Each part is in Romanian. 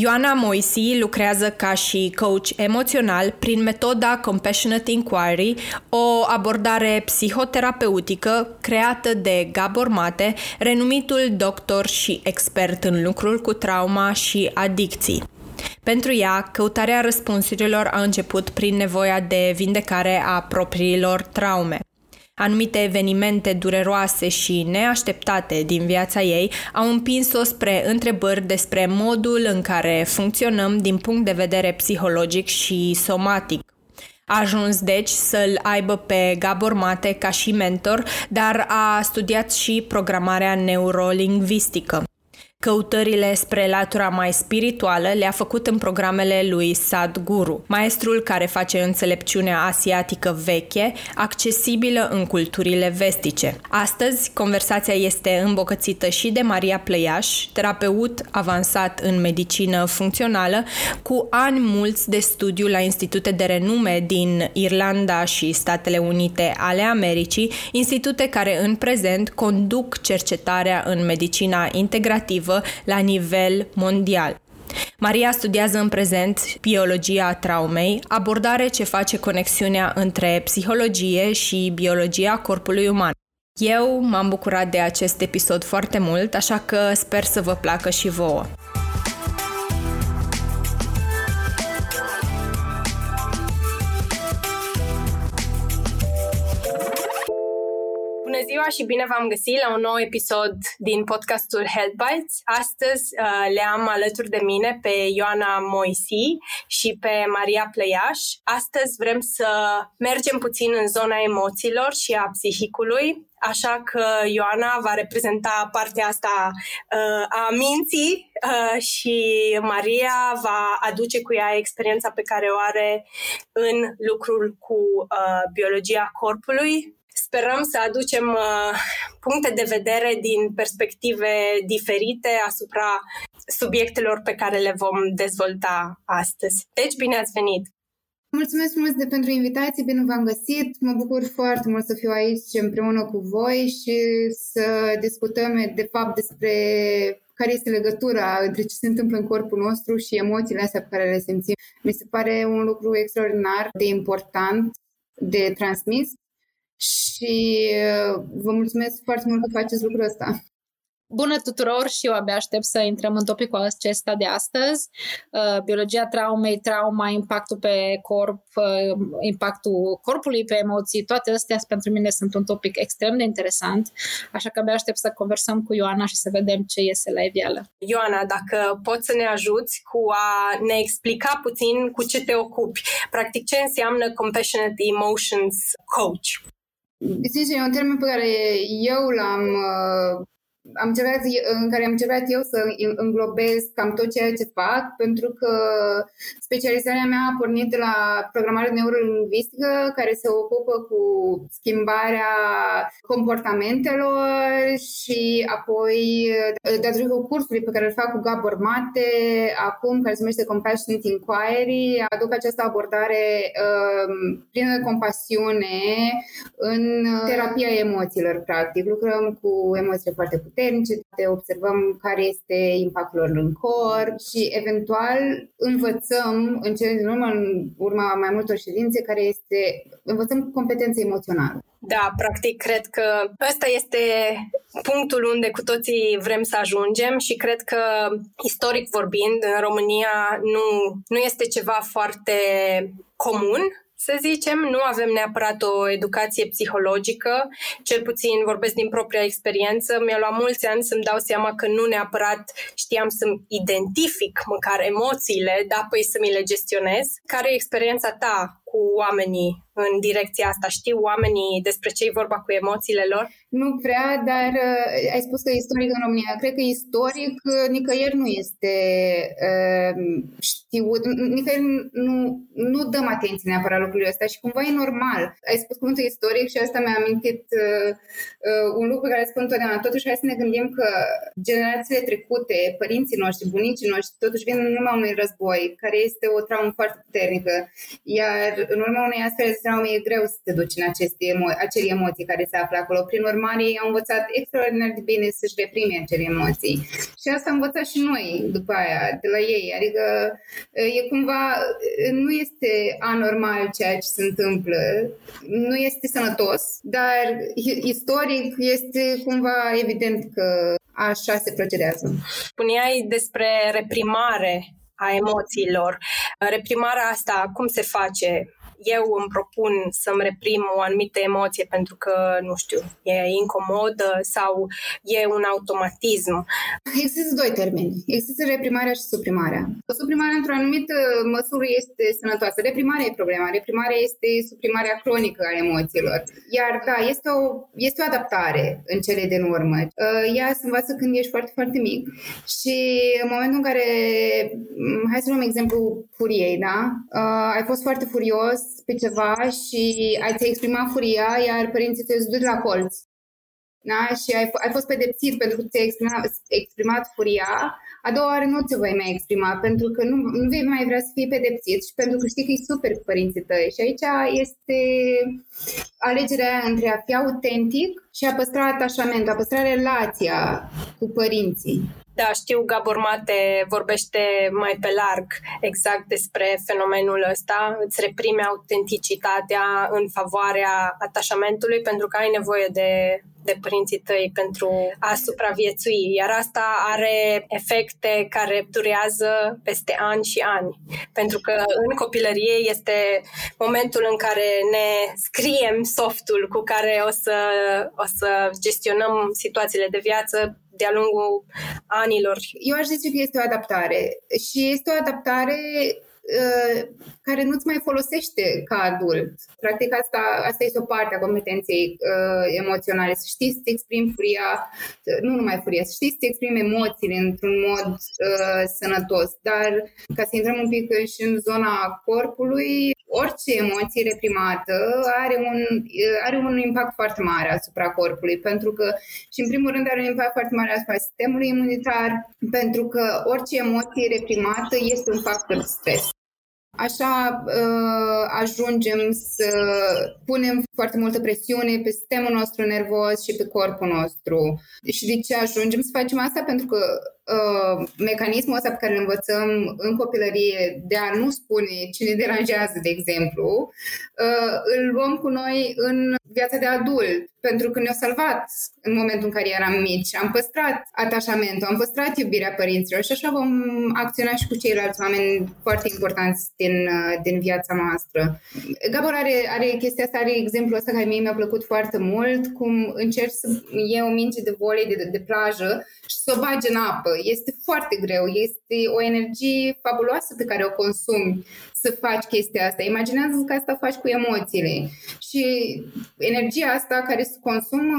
Ioana Moisi lucrează ca și coach emoțional prin metoda Compassionate Inquiry, o abordare psihoterapeutică creată de Gabor Mate, renumitul doctor și expert în lucrul cu trauma și adicții. Pentru ea, căutarea răspunsurilor a început prin nevoia de vindecare a propriilor traume. Anumite evenimente dureroase și neașteptate din viața ei au împins-o spre întrebări despre modul în care funcționăm din punct de vedere psihologic și somatic. A ajuns deci să-l aibă pe Gabor Mate ca și mentor, dar a studiat și programarea neurolingvistică. Căutările spre latura mai spirituală le-a făcut în programele lui Sadhguru, maestrul care face înțelepciunea asiatică veche accesibilă în culturile vestice. Astăzi, conversația este îmbogățită și de Maria Pleiaș, terapeut avansat în medicină funcțională, cu ani mulți de studiu la institute de renume din Irlanda și Statele Unite ale Americii, institute care în prezent conduc cercetarea în medicina integrativă activă la nivel mondial. Maria studiază în prezent biologia traumei, abordare ce face conexiunea între psihologie și biologia corpului uman. Eu m-am bucurat de acest episod foarte mult, așa că sper să vă placă și vouă. Ziua și bine v-am găsit la un nou episod din podcastul Health Bites. Astăzi uh, le am alături de mine pe Ioana Moisi și pe Maria Pleiaș. Astăzi vrem să mergem puțin în zona emoțiilor și a psihicului, așa că Ioana va reprezenta partea asta uh, a minții uh, și Maria va aduce cu ea experiența pe care o are în lucrul cu uh, biologia corpului, Sperăm să aducem uh, puncte de vedere din perspective diferite asupra subiectelor pe care le vom dezvolta astăzi. Deci, bine ați venit! Mulțumesc frumos de pentru invitație, bine v-am găsit. Mă bucur foarte mult să fiu aici împreună cu voi și să discutăm de fapt despre care este legătura între ce se întâmplă în corpul nostru și emoțiile astea pe care le simțim. Mi se pare un lucru extraordinar de important de transmis și uh, vă mulțumesc foarte mult că faceți lucrul ăsta. Bună tuturor și eu abia aștept să intrăm în topicul acesta de astăzi. Uh, biologia traumei, trauma, impactul pe corp, uh, impactul corpului pe emoții, toate astea pentru mine sunt un topic extrem de interesant, așa că abia aștept să conversăm cu Ioana și să vedem ce iese la evială. Ioana, dacă poți să ne ajuți cu a ne explica puțin cu ce te ocupi, practic ce înseamnă Compassionate Emotions Coach? Sincer, e un termen pe care eu l-am uh, am încercat, în care am încercat eu să înglobez cam tot ceea ce fac, pentru că specializarea mea a pornit de la programare neurolingvistică, care se ocupă cu schimbarea comportamentelor și apoi, datorită cursului pe care îl fac cu Gabor Mate, acum, care se numește Compassionate Inquiry, aduc această abordare um, plină de compasiune în terapia emoțiilor, practic. Lucrăm cu emoții foarte puternice puternice, observăm care este impactul lor în corp și eventual învățăm în cele din urmă, în urma mai multor ședințe, care este, învățăm competențe emoțională. Da, practic cred că ăsta este punctul unde cu toții vrem să ajungem și cred că istoric vorbind în România nu, nu este ceva foarte comun să zicem, nu avem neapărat o educație psihologică, cel puțin vorbesc din propria experiență. Mi-a luat mulți ani să-mi dau seama că nu neapărat știam să-mi identific măcar emoțiile, dar apoi să mi le gestionez. Care e experiența ta cu oamenii în direcția asta? Știu oamenii despre ce e vorba cu emoțiile lor? Nu prea, dar uh, ai spus că istoric în România. Cred că istoric uh, nicăieri nu este uh, știut, nicăieri nu, nu dăm atenție neapărat lucrurile astea și cumva e normal. Ai spus cuvântul istoric și asta mi-a amintit uh, uh, un lucru pe care spun întotdeauna. Totuși, hai să ne gândim că generațiile trecute, părinții noștri, bunicii noștri, totuși vin în urma unui război, care este o traumă foarte puternică. Iar în urma unei astfel de traume e greu să te duci în aceste emo- acele emoții care se află acolo. Prin urmare, ei au învățat extraordinar de bine să-și reprime acele emoții. Și asta am învățat și noi după aia, de la ei. Adică e cumva, nu este anormal ceea ce se întâmplă, nu este sănătos, dar istoric este cumva evident că așa se procedează. Spuneai despre reprimare a emoțiilor. Reprimarea asta, cum se face? Eu îmi propun să-mi reprim o anumită emoție pentru că, nu știu, e incomodă sau e un automatism. Există doi termeni. Există reprimarea și suprimarea. Suprimarea, într-o anumită măsură, este sănătoasă. Reprimarea e problema. Reprimarea este suprimarea cronică a emoțiilor. Iar, da, este o, este o adaptare în cele din urmă. Uh, ea se învață când ești foarte, foarte mic și în momentul în care, hai să luăm exemplu furiei, da? Uh, ai fost foarte furios, pe ceva și ai ți exprimat furia, iar părinții te duc la colț. Da? Și ai, f- ai fost pedepsit pentru că ți-ai exprimat, exprimat furia, a doua oară nu te voi mai exprima pentru că nu, nu vei mai vrea să fii pedepsit și pentru că știi că e super cu părinții tăi. Și aici este alegerea între a fi autentic și a păstra atașamentul, a păstra relația cu părinții. Da, știu, Gabor Mate vorbește mai pe larg exact despre fenomenul ăsta. Îți reprime autenticitatea în favoarea atașamentului pentru că ai nevoie de, de părinții tăi pentru a supraviețui. Iar asta are efecte care durează peste ani și ani. Pentru că în copilărie este momentul în care ne scriem softul cu care o să, o să gestionăm situațiile de viață de-a lungul anilor. Eu aș zice că este o adaptare și este o adaptare uh, care nu-ți mai folosește ca adult. Practic asta, asta este o parte a competenței uh, emoționale, să știi să-ți exprimi furia, nu numai furia, să știi să-ți exprimi emoțiile într-un mod uh, sănătos. Dar ca să intrăm un pic și în zona corpului, orice emoție reprimată are un, are un impact foarte mare asupra corpului, pentru că, și în primul rând, are un impact foarte mare asupra sistemului imunitar, pentru că orice emoție reprimată este un factor de stres. Așa uh, ajungem să punem foarte multă presiune pe sistemul nostru nervos și pe corpul nostru. Și de ce ajungem să facem asta? Pentru că uh, mecanismul ăsta pe care îl învățăm în copilărie de a nu spune ce ne deranjează, de exemplu, uh, îl luăm cu noi în viața de adult, pentru că ne-a salvat în momentul în care eram mici. Am păstrat atașamentul, am păstrat iubirea părinților și așa vom acționa și cu ceilalți oameni foarte importanți din, uh, din viața noastră. Gabor are, are chestia asta, are exemplul ăsta care mie mi-a plăcut foarte mult, cum încerci să iei o minge de volei de, de, de plajă și să o bagi în apă. Este foarte greu, este o energie fabuloasă pe care o consumi să faci chestia asta. Imaginează că asta faci cu emoțiile. Și energia asta care se consumă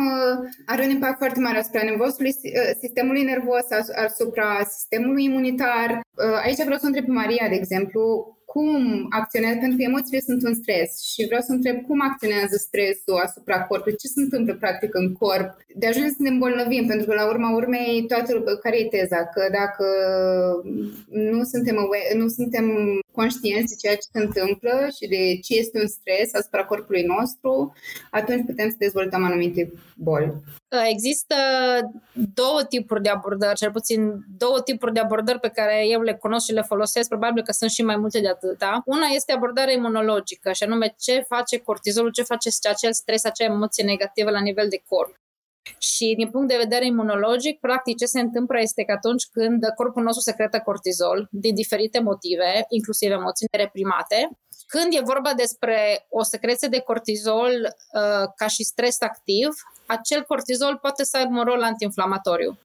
are un impact foarte mare asupra nervosului, sistemului nervos, asupra sistemului imunitar. Aici vreau să întreb Maria, de exemplu, cum acționează, pentru că emoțiile sunt un stres și vreau să întreb cum acționează stresul asupra corpului, ce se întâmplă practic în corp, de ajuns să ne îmbolnăvim, pentru că la urma urmei, toată, care e teza? Că dacă nu suntem, aware, nu suntem conștienți de ceea ce se întâmplă și de ce este un stres asupra corpului nostru, atunci putem să dezvoltăm anumite boli. Există două tipuri de abordări, cel puțin două tipuri de abordări pe care eu le cunosc și le folosesc, probabil că sunt și mai multe de atâta. Una este abordarea imunologică, și anume ce face cortizolul, ce face acel stres, acea emoție negativă la nivel de corp. Și din punct de vedere imunologic, practic ce se întâmplă este că atunci când corpul nostru secretă cortizol, din diferite motive, inclusiv emoții reprimate, când e vorba despre o secreție de cortizol uh, ca și stres activ, acel cortizol poate să aibă un rol antiinflamatoriu.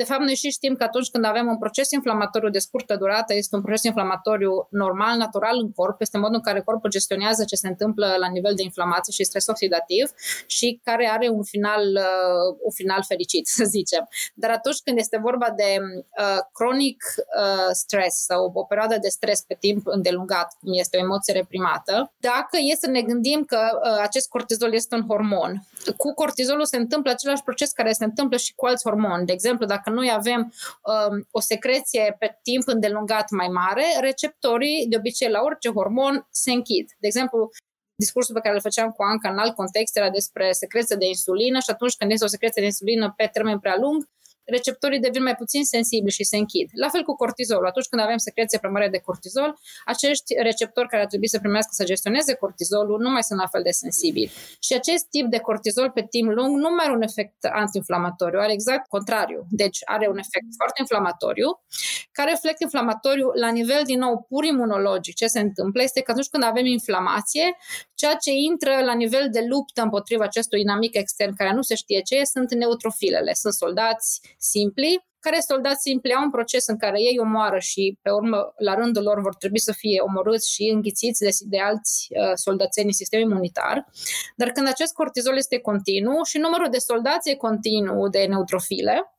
De fapt, noi și știm că atunci când avem un proces inflamatoriu de scurtă durată, este un proces inflamatoriu normal, natural în corp, este modul în care corpul gestionează ce se întâmplă la nivel de inflamație și stres oxidativ și care are un final, uh, un final fericit, să zicem. Dar atunci când este vorba de uh, chronic uh, stress sau o perioadă de stres pe timp îndelungat, cum este o emoție reprimată, dacă e să ne gândim că uh, acest cortizol este un hormon, cu cortizolul se întâmplă același proces care se întâmplă și cu alți hormoni. De exemplu, dacă dacă noi avem um, o secreție pe timp îndelungat mai mare, receptorii, de obicei la orice hormon, se închid. De exemplu, discursul pe care îl făceam cu Anca în alt context era despre secreție de insulină și atunci când este o secreție de insulină pe termen prea lung, receptorii devin mai puțin sensibili și se închid. La fel cu cortizolul. Atunci când avem secreție prea mare de cortizol, acești receptori care ar trebui să primească să gestioneze cortizolul nu mai sunt la fel de sensibili. Și acest tip de cortizol pe timp lung nu mai are un efect antiinflamatoriu, are exact contrariu. Deci are un efect foarte inflamatoriu, care efect inflamatoriu la nivel, din nou, pur imunologic. Ce se întâmplă este că atunci când avem inflamație, ceea ce intră la nivel de luptă împotriva acestui inamic extern, care nu se știe ce e, sunt neutrofilele. Sunt soldați simpli, care soldați simpli au un proces în care ei omoară și pe urmă la rândul lor vor trebui să fie omorâți și înghițiți de, de alți uh, soldățeni în sistem imunitar. Dar când acest cortizol este continuu și numărul de soldați e continuu de neutrofile,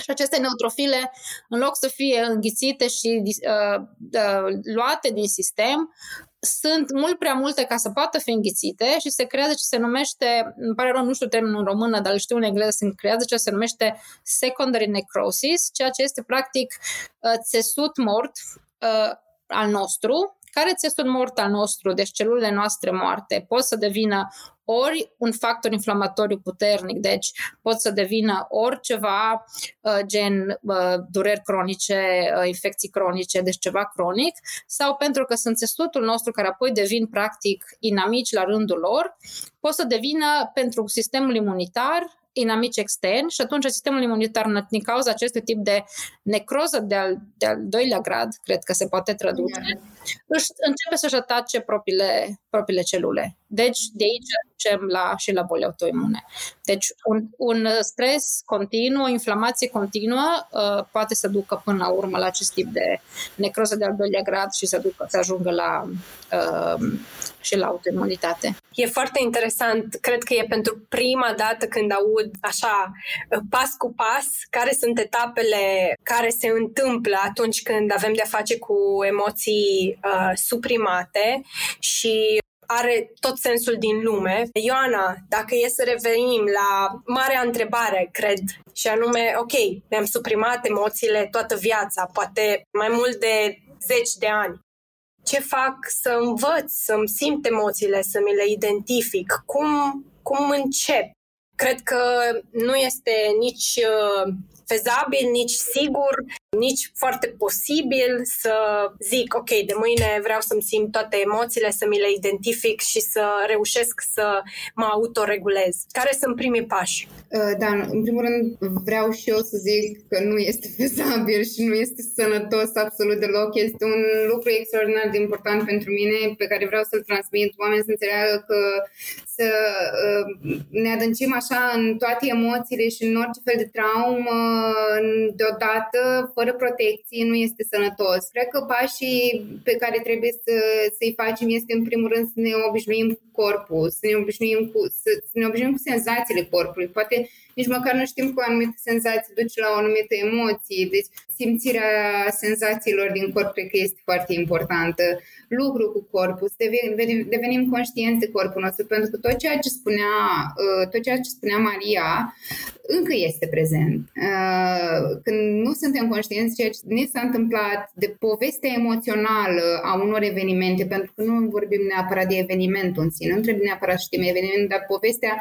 și aceste neutrofile, în loc să fie înghițite și uh, uh, luate din sistem, sunt mult prea multe ca să poată fi înghițite și se creează ce se numește, îmi pare rău, nu știu termenul în română, dar îl știu în engleză, se creează ce se numește secondary necrosis, ceea ce este practic uh, țesut mort uh, al nostru, care țesut mort al nostru, deci celulele noastre moarte, pot să devină ori un factor inflamatoriu puternic, deci pot să devină ori ceva uh, gen uh, dureri cronice, uh, infecții cronice, deci ceva cronic, sau pentru că sunt țesutul nostru care apoi devin practic inamici la rândul lor, pot să devină pentru sistemul imunitar inamici externi și atunci sistemul imunitar, din cauza acestui tip de necroză de al, de al doilea grad, cred că se poate traduce, își începe să-și atace propriile, propriile celule. Deci de aici ducem la, și la boli autoimune. Deci un, un stres continuu, o inflamație continuă uh, poate să ducă până la urmă la acest tip de necroză de al doilea grad și să, ducă, să ajungă la uh, și la autoimunitate. E foarte interesant. Cred că e pentru prima dată când aud așa, pas cu pas, care sunt etapele care se întâmplă atunci când avem de-a face cu emoții uh, suprimate și are tot sensul din lume. Ioana, dacă e să revenim la marea întrebare, cred, și anume, ok, mi-am suprimat emoțiile toată viața, poate mai mult de zeci de ani ce fac să învăț, să-mi simt emoțiile, să mi le identific, cum, cum încep. Cred că nu este nici uh, fezabil, nici sigur, nici foarte posibil să zic, ok, de mâine vreau să-mi simt toate emoțiile, să mi le identific și să reușesc să mă autoregulez. Care sunt primii pași? Uh, da, în primul rând vreau și eu să zic că nu este fezabil și nu este sănătos absolut deloc. Este un lucru extraordinar de important pentru mine pe care vreau să-l transmit oamenii să înțeleagă că să uh, ne adâncim așa în toate emoțiile și în orice fel de traumă deodată, fără protecție, nu este sănătos. Cred că pașii pe care trebuie să, să-i facem este în primul rând să ne obișnuim cu corpul, să ne obișnuim cu, să, să ne obișnuim cu senzațiile corpului. Poate nici măcar nu știm că o anumită senzație duce la o anumită emoție. Deci simțirea senzațiilor din corp cred că este foarte importantă. Lucru cu corpul, să devenim, devenim conștienți de corpul nostru, pentru că tot ceea ce spunea, uh, tot ceea ce spunea Maria încă este prezent. Uh, când nu suntem conștienți ceea ce ne s-a întâmplat, de povestea emoțională a unor evenimente, pentru că nu vorbim neapărat de evenimentul în sine, nu trebuie neapărat să știm evenimentul, dar povestea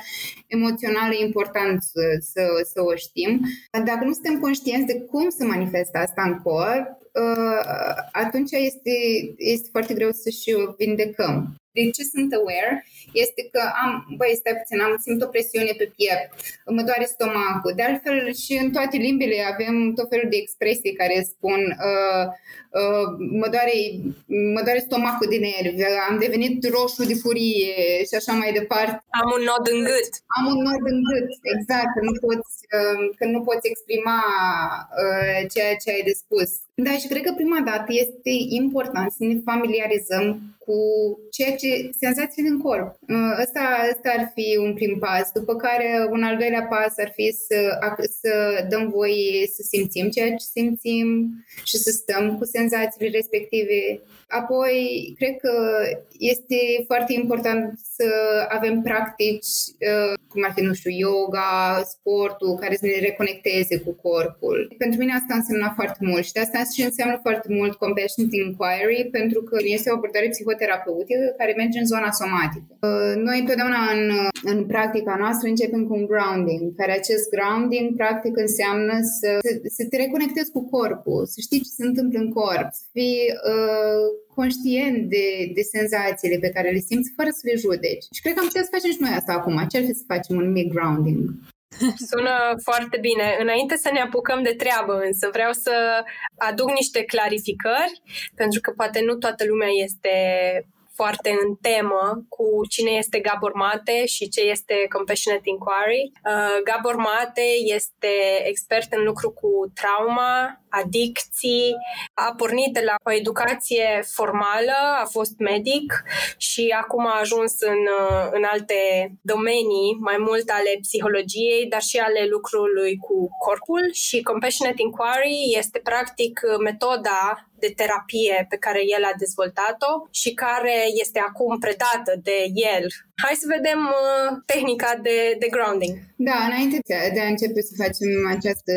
emoțională e important să, să, să o știm. Dacă nu suntem conștienți de cum se manifestă asta în corp, uh, atunci este, este foarte greu să și o vindecăm de ce sunt aware este că am, băi, stai puțin, am simt o presiune pe piept, mă doare stomacul. De altfel și în toate limbile avem tot felul de expresii care spun uh, uh, mă, doare, mă doare stomacul de nervi, am devenit roșu de furie și așa mai departe. Am un nod în gât. Am un nod în gât, exact, că nu poți, uh, că nu poți exprima uh, ceea ce ai de spus. Da, și cred că prima dată este important să ne familiarizăm cu ceea ce senzații din corp. Ăsta, ăsta ar fi un prim pas, după care un al doilea pas ar fi să, să dăm voie să simțim ceea ce simțim și să stăm cu senzațiile respective Apoi, cred că este foarte important să avem practici, uh, cum ar fi, nu știu, yoga, sportul, care să ne reconecteze cu corpul. Pentru mine asta însemna foarte mult și de asta și înseamnă foarte mult compassionate inquiry, pentru că este o abordare psihoterapeutică care merge în zona somatică. Uh, noi întotdeauna în, în practica noastră începem cu un grounding, care acest grounding practic înseamnă să, să, să te reconectezi cu corpul, să știi ce se întâmplă în corp, să fii uh, conștient de, de senzațiile pe care le simți fără să le judeci. Și cred că am putea să facem și noi asta acum. Ce ar fi să facem un mic grounding? Sună foarte bine. Înainte să ne apucăm de treabă, însă vreau să aduc niște clarificări, pentru că poate nu toată lumea este foarte în temă cu cine este Gabor Mate și ce este Compassionate Inquiry. Uh, Gabor Mate este expert în lucru cu trauma, adicții, a pornit de la o educație formală, a fost medic și acum a ajuns în, uh, în alte domenii, mai mult ale psihologiei, dar și ale lucrului cu corpul și Compassionate Inquiry este practic metoda de terapie pe care el a dezvoltat-o și care este acum predată de el. Hai să vedem uh, tehnica de, de grounding. Da, înainte de a începe să facem această,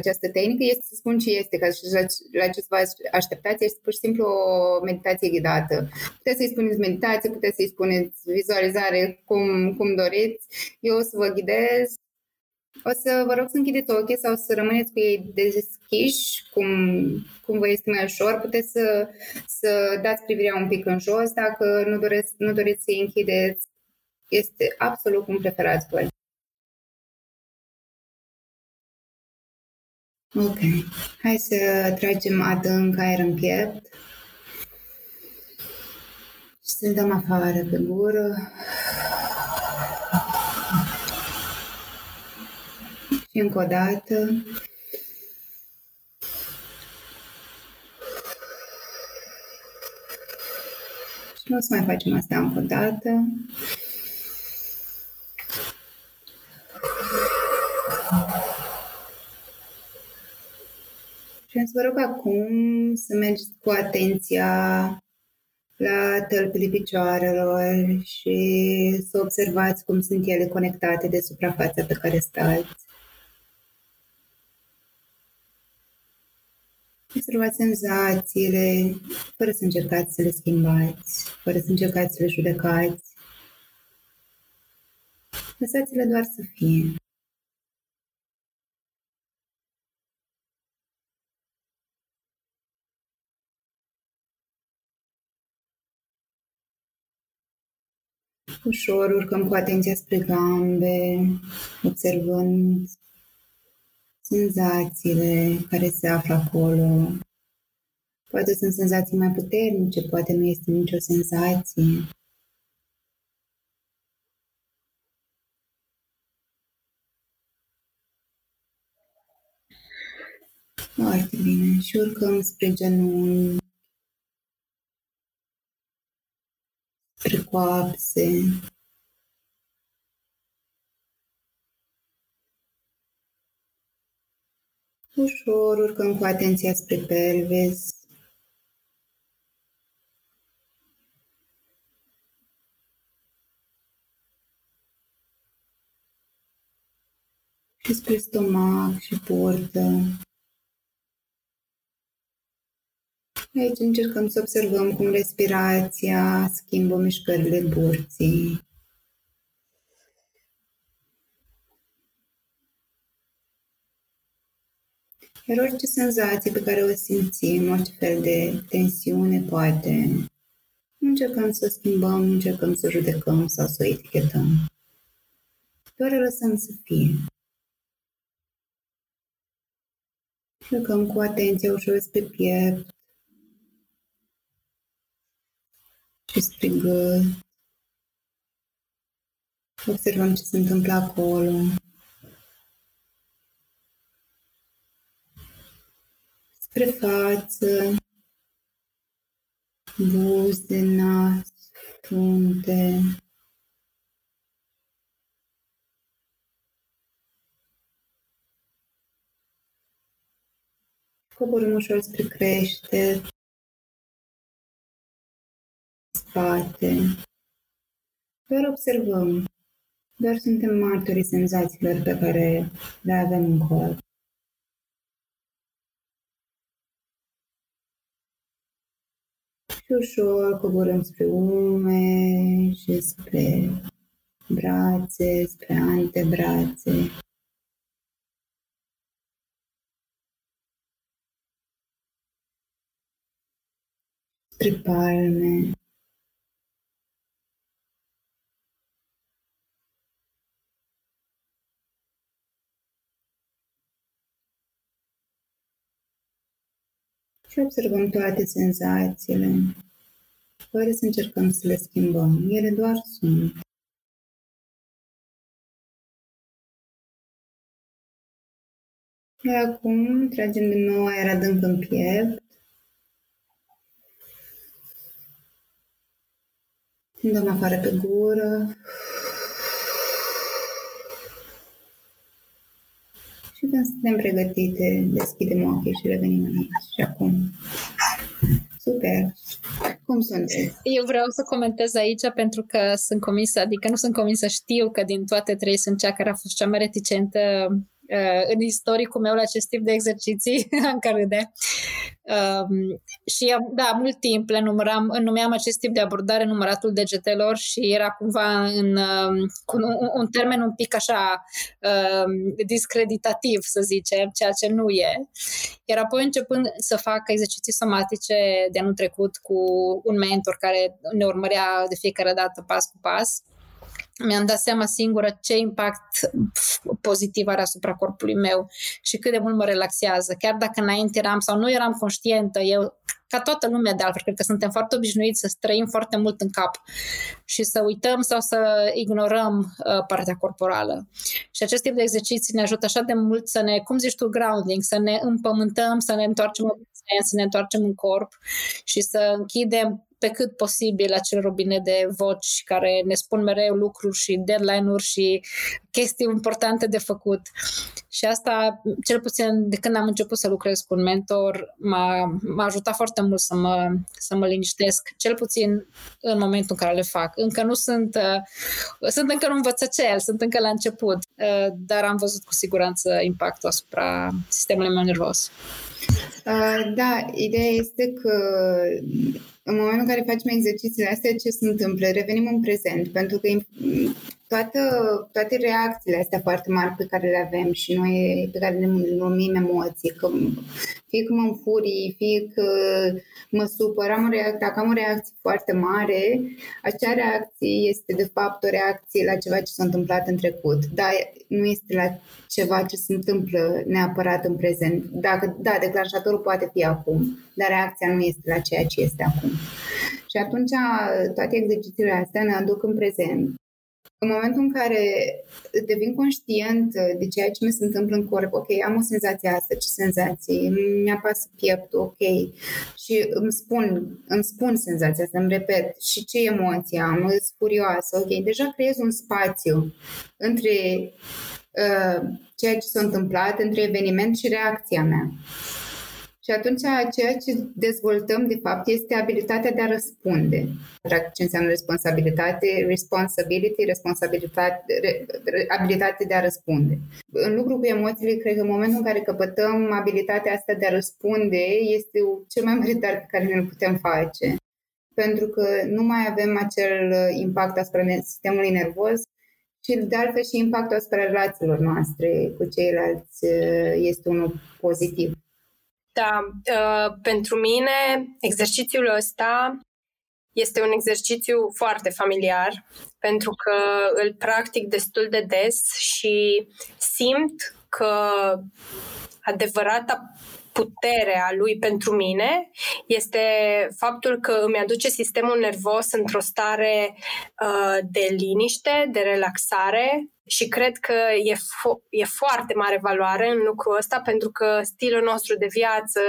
această tehnică, este să spun ce este, ca și la, la ce să vă așteptați, este pur și simplu o meditație ghidată. Puteți să-i spuneți meditație, puteți să-i spuneți vizualizare, cum, cum doriți. Eu o să vă ghidez o să vă rog să închideți ochii sau să rămâneți cu ei deschiși, cum, cum vă este mai ușor. Puteți să, să dați privirea un pic în jos dacă nu, doresc, nu doriți să-i închideți. Este absolut cum preferați voi. Ok. Hai să tragem adânc aer în piept și să-l dăm afară pe gură. Încă o dată. Și nu o să mai facem asta încă o dată. Și să vă rog acum să mergeți cu atenția la tălpile picioarelor și să observați cum sunt ele conectate de suprafața pe care stați. Observați senzațiile, fără să încercați să le schimbați, fără să încercați să le judecați. Lăsați-le doar să fie. Ușor urcăm cu atenția spre gambe, observând senzațiile care se află acolo. Poate sunt senzații mai puternice, poate nu este nicio senzație. Foarte bine. Și urcăm spre genunchi, spre coapse, Ușor urcăm cu atenția spre pelvis. Și spre stomac și portă. Aici încercăm să observăm cum respirația schimbă mișcările burții. Iar orice senzație pe care o simțim, orice fel de tensiune, poate, nu încercăm să schimbăm, nu încercăm să judecăm sau să o etichetăm. Doar o lăsăm să fie. Plecăm cu atenție ușor spre piept și spre gât. Observăm ce se întâmplă acolo. Spre față, buze, nas, frunte. Coborâm ușor spre crește, spate. Doar observăm. Doar suntem martorii senzațiilor pe care le avem în corp. Și ușor coborâm spre ume și spre brațe, spre antebrațe. Spre palme. Și observăm toate senzațiile, fără să încercăm să le schimbăm. Ele doar sunt. Iar acum tragem din nou aer adânc în piept. Dăm afară pe gură. Și când suntem pregătite, deschidem ochii și revenim aici și acum. Super! Cum sunteți? Eu vreau să comentez aici pentru că sunt convinsă, adică nu sunt convinsă, știu că din toate trei sunt cea care a fost cea mai reticentă uh, în istoricul meu la acest tip de exerciții, în care de. Um, și da, mult timp le număram, numeam acest tip de abordare număratul degetelor și era cumva în, um, cu un, un termen un pic așa um, discreditativ, să zicem, ceea ce nu e. Iar apoi începând să fac exerciții somatice de anul trecut cu un mentor care ne urmărea de fiecare dată pas cu pas, mi-am dat seama singură ce impact pozitiv are asupra corpului meu și cât de mult mă relaxează. Chiar dacă înainte eram sau nu eram conștientă, eu, ca toată lumea de altfel, cred că suntem foarte obișnuiți să străim foarte mult în cap și să uităm sau să ignorăm uh, partea corporală. Și acest tip de exerciții ne ajută așa de mult să ne, cum zici tu, grounding, să ne împământăm, să ne întoarcem în să ne întoarcem în corp și să închidem pe cât posibil acel robinet de voci care ne spun mereu lucruri și deadline-uri și chestii importante de făcut. Și asta, cel puțin de când am început să lucrez cu un mentor, m-a, m-a ajutat foarte mult să mă, să mă liniștesc, cel puțin în momentul în care le fac. Încă nu sunt, uh, sunt încă un învățăcel, sunt încă la început, uh, dar am văzut cu siguranță impactul asupra sistemului meu nervos. Uh, da, ideea este că în momentul în care facem exercițiile astea, ce se întâmplă? Revenim în prezent, pentru că toată, toate reacțiile astea foarte mari pe care le avem și noi pe care le numim emoții, că fie că mă înfurii, fie că mă supăr, am o reacție, dacă am o reacție foarte mare, acea reacție este de fapt o reacție la ceva ce s-a întâmplat în trecut, dar nu este la ceva ce se întâmplă neapărat în prezent. Dacă, da, declanșatorul poate fi acum, dar reacția nu este la ceea ce este acum. Și atunci toate exercițiile astea ne aduc în prezent în momentul în care devin conștient de ceea ce mi se întâmplă în corp, ok, am o senzație asta, ce senzație, mi-apasă pieptul, ok, și îmi spun, îmi spun senzația asta, îmi repet. Și ce emoție am, sunt furioasă, ok, deja creez un spațiu între uh, ceea ce s-a întâmplat, între eveniment și reacția mea. Și atunci ceea ce dezvoltăm, de fapt, este abilitatea de a răspunde. Practic, ce înseamnă responsabilitate? Responsibility, responsabilitate, re, abilitate de a răspunde. În lucru cu emoțiile, cred că în momentul în care căpătăm abilitatea asta de a răspunde, este cel mai mare dar pe care ne-l putem face. Pentru că nu mai avem acel impact asupra sistemului nervos, și de altfel și impactul asupra relațiilor noastre cu ceilalți este unul pozitiv. Da, uh, pentru mine exercițiul ăsta este un exercițiu foarte familiar pentru că îl practic destul de des și simt că adevărata putere a lui pentru mine este faptul că îmi aduce sistemul nervos într-o stare uh, de liniște, de relaxare și cred că e, fo- e foarte mare valoare în lucrul ăsta pentru că stilul nostru de viață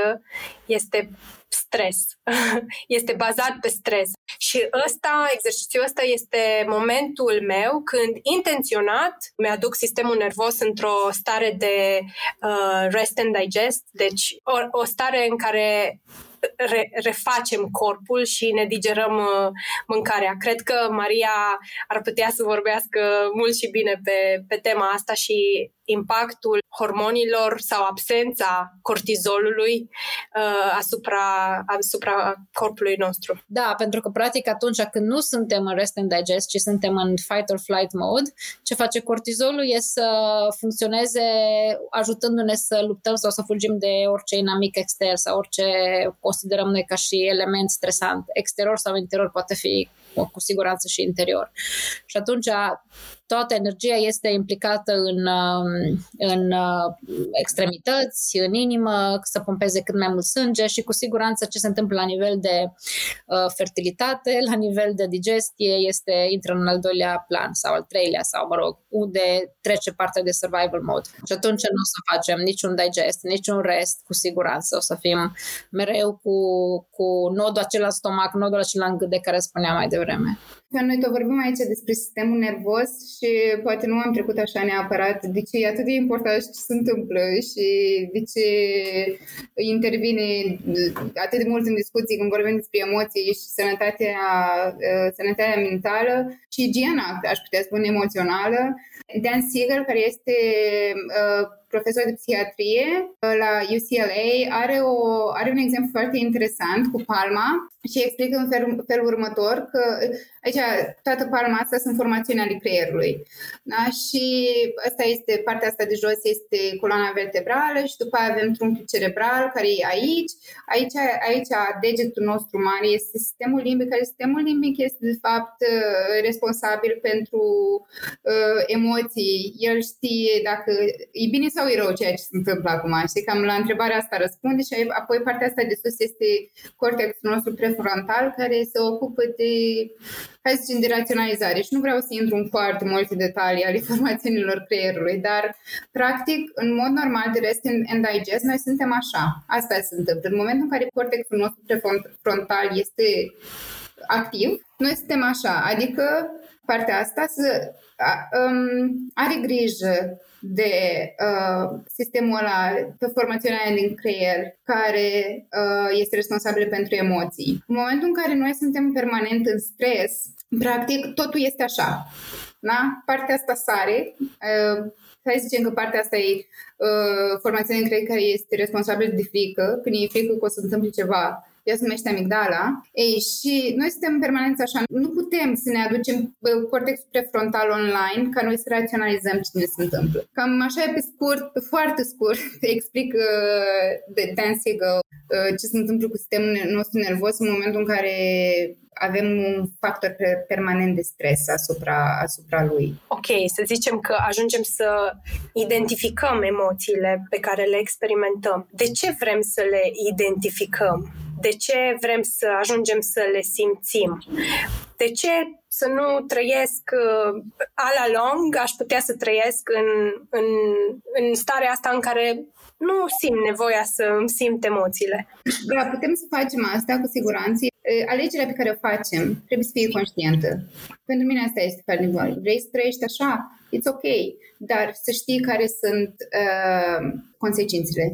este stres. este bazat pe stres. Și ăsta, exercițiul ăsta este momentul meu când intenționat mi-aduc sistemul nervos într-o stare de uh, rest and digest, deci o, o stare în care re, refacem corpul și ne digerăm uh, mâncarea. Cred că Maria ar putea să vorbească mult și bine pe, pe tema asta și impactul hormonilor sau absența cortizolului uh, asupra, asupra corpului nostru. Da, pentru că practic atunci când nu suntem în rest and digest, ci suntem în fight or flight mode, ce face cortizolul e să funcționeze ajutându-ne să luptăm sau să fugim de orice inamic extern sau orice considerăm noi ca și element stresant. Exterior sau interior poate fi cu siguranță și interior. Și atunci toată energia este implicată în, um, în uh, extremități, în inimă, să pompeze cât mai mult sânge și cu siguranță ce se întâmplă la nivel de uh, fertilitate, la nivel de digestie, este intră în al doilea plan sau al treilea sau, mă rog, unde trece partea de survival mode. Și atunci nu o să facem niciun digest, niciun rest, cu siguranță. O să fim mereu cu, cu nodul acela stomac, nodul acela în gât de care spuneam mai devreme. Noi tot vorbim aici despre sistemul nervos și poate nu am trecut așa neapărat de ce e atât de important ce se întâmplă și de ce intervine atât de mult în discuții când vorbim despre emoții și sănătatea, uh, sănătatea mentală și igiena, aș putea spune, emoțională. Dan Siegel, care este uh, profesor de psihiatrie uh, la UCLA, are, o, are un exemplu foarte interesant cu palma și explică în felul, felul următor că aici toată palma asta sunt formațiuni ale creierului. Da? Și asta este, partea asta de jos este coloana vertebrală și după aia avem trunchiul cerebral care e aici. Aici, aici degetul nostru mare este sistemul limbic, care sistemul limbic este de fapt uh, responsabil pentru uh, emoții. El știe dacă e bine sau e rău ceea ce se întâmplă acum. Știi, cam la întrebarea asta răspunde și apoi partea asta de sus este cortexul nostru prefrontal care se ocupă de, hai să zicem, de raționalizare. Și nu vreau să intru în foarte multe detalii ale formațiunilor creierului, dar practic, în mod normal, de rest and digest, noi suntem așa. Asta se întâmplă. În momentul în care cortexul nostru prefrontal este activ, noi suntem așa, adică partea asta să um, are grijă de uh, sistemul ăla, pe formațiunea din creier, care uh, este responsabil pentru emoții. În momentul în care noi suntem permanent în stres, practic totul este așa. Da? Partea asta sare, uh, hai să zicem că partea asta e uh, formațiunea din creier care este responsabil de frică, când e frică că o să întâmple ceva ea se numește amigdala. Ei, și noi suntem în permanență așa, nu putem să ne aducem cortexul prefrontal online ca noi să raționalizăm ce ne se întâmplă. Cam așa e pe scurt, pe foarte scurt, te explic uh, de Dan Siegel uh, ce se întâmplă cu sistemul nostru nervos în momentul în care avem un factor permanent de stres asupra, asupra lui. Ok, să zicem că ajungem să identificăm emoțiile pe care le experimentăm. De ce vrem să le identificăm? De ce vrem să ajungem să le simțim. De ce să nu trăiesc uh, a la long, aș putea să trăiesc în, în, în starea asta în care nu simt nevoia să îmi simt emoțiile. Da, putem să facem asta cu siguranță. Alegerea pe care o facem trebuie să fie conștientă. Pentru mine asta este foarte important. Vrei să trăiești așa? It's ok. Dar să știi care sunt uh, consecințele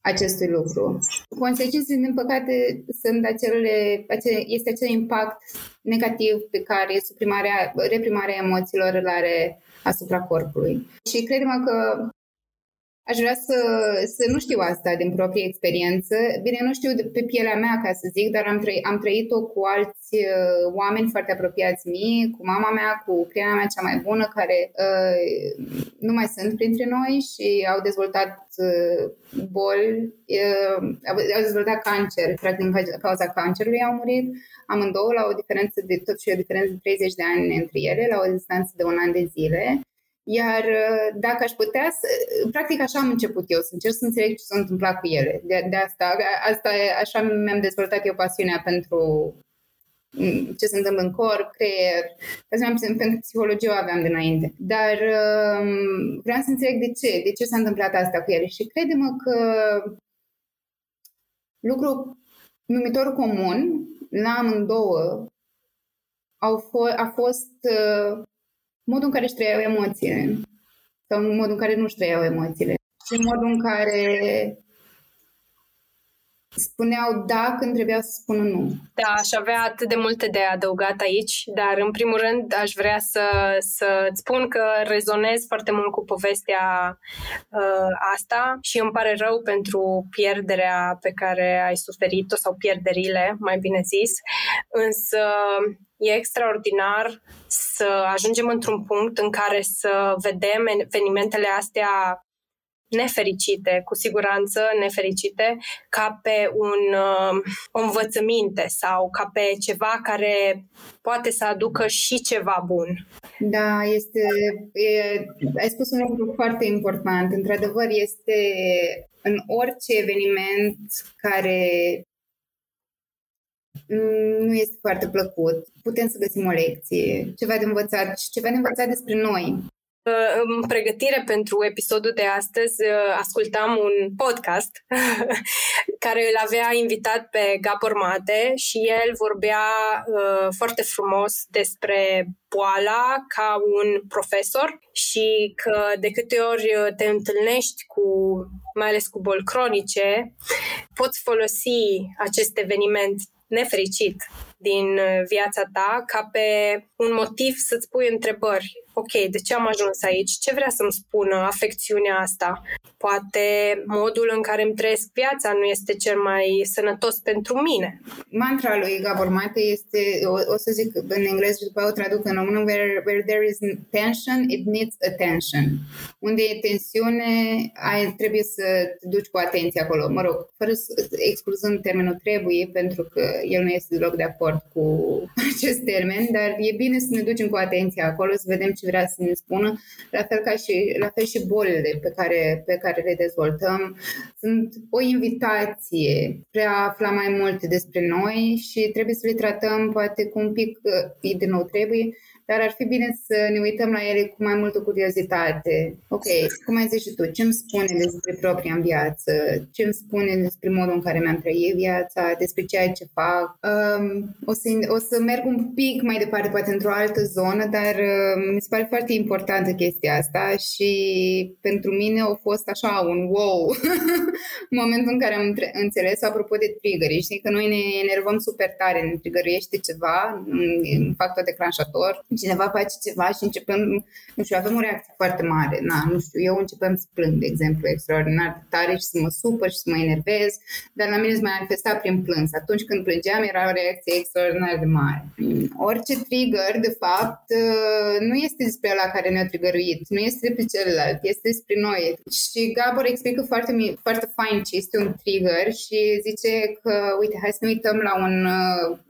acestui lucru. Consecințele, din păcate, sunt acele, acele, este acel impact negativ pe care suprimarea, reprimarea emoțiilor îl are asupra corpului. Și credem că Aș vrea să, să nu știu asta din proprie experiență. Bine, nu știu pe pielea mea, ca să zic, dar am, trăi, am trăit-o cu alți uh, oameni foarte apropiați mie, cu mama mea, cu prietena mea cea mai bună, care uh, nu mai sunt printre noi și au dezvoltat uh, boli, uh, au dezvoltat cancer, practic din cauza cancerului au murit. Amândouă la o diferență de, tot și o diferență de 30 de ani între ele, la o distanță de un an de zile. Iar uh, dacă aș putea să, practic așa am început eu, să încerc să înțeleg ce s-a întâmplat cu ele. De, de asta, asta, așa mi-am dezvoltat eu pasiunea pentru mm, ce se întâmplă în corp, creier, pentru psihologie o aveam dinainte. Dar um, vreau să înțeleg de ce, de ce s-a întâmplat asta cu ele și crede-mă că lucru numitorul comun la amândouă au f- a fost uh, modul în care își trăiau emoțiile sau modul în care nu își trăiau emoțiile și modul în care spuneau da când trebuia să spună nu. Da, aș avea atât de multe de adăugat aici, dar în primul rând aș vrea să, să spun că rezonez foarte mult cu povestea uh, asta și îmi pare rău pentru pierderea pe care ai suferit-o sau pierderile, mai bine zis, însă e extraordinar să ajungem într-un punct în care să vedem evenimentele astea nefericite, cu siguranță nefericite, ca pe un, uh, o învățăminte sau ca pe ceva care poate să aducă și ceva bun. Da, este, e, ai spus un lucru foarte important. Într-adevăr, este în orice eveniment care nu este foarte plăcut. Putem să găsim o lecție, ceva de învățat și ceva de învățat despre noi. În pregătire pentru episodul de astăzi uh, ascultam un podcast care îl avea invitat pe Gabor Mate și el vorbea uh, foarte frumos despre boala ca un profesor și că de câte ori uh, te întâlnești cu, mai ales cu boli cronice, poți folosi acest eveniment nefericit din viața ta ca pe un motiv să-ți pui întrebări ok, de ce am ajuns aici? Ce vrea să-mi spună afecțiunea asta? Poate modul în care îmi trăiesc viața nu este cel mai sănătos pentru mine. Mantra lui Gabor Mate este, o, o să zic în engleză și după o traduc în română, where, where there is tension, it needs attention. Unde e tensiune, ai, trebuie să te duci cu atenție acolo. Mă rog, fără să, excluzând termenul trebuie, pentru că el nu este deloc de acord cu acest termen, dar e bine să ne ducem cu atenție acolo, să vedem ce vrea să ne spună, la fel ca și, la fel și bolile pe care, pe care le dezvoltăm. Sunt o invitație spre a afla mai multe despre noi și trebuie să le tratăm poate cu un pic, de nou trebuie, dar ar fi bine să ne uităm la ele cu mai multă curiozitate. Ok, cum ai zis și tu, ce îmi spune despre propria în viață, ce îmi spune despre modul în care mi-am trăit viața, despre ceea ce fac. Um, o, să, o să merg un pic mai departe, poate într-o altă zonă, dar uh, mi se pare foarte importantă chestia asta și pentru mine a fost așa un wow în momentul în care am înțeles apropo de trigger. Știi că noi ne enervăm super tare, ne trigăruiește ceva, un factor declanșator cineva face ceva și începem, nu știu, avem o reacție foarte mare. Na, nu știu, eu începem să plâng, de exemplu, extraordinar de tare și să mă supăr și să mă enervez, dar la mine se manifesta prin plâns. Atunci când plângeam era o reacție extraordinar de mare. Orice trigger, de fapt, nu este despre la care ne-a trigăruit, nu este despre celălalt, este despre noi. Și Gabor explică foarte, foarte fain ce este un trigger și zice că, uite, hai să ne uităm la, un,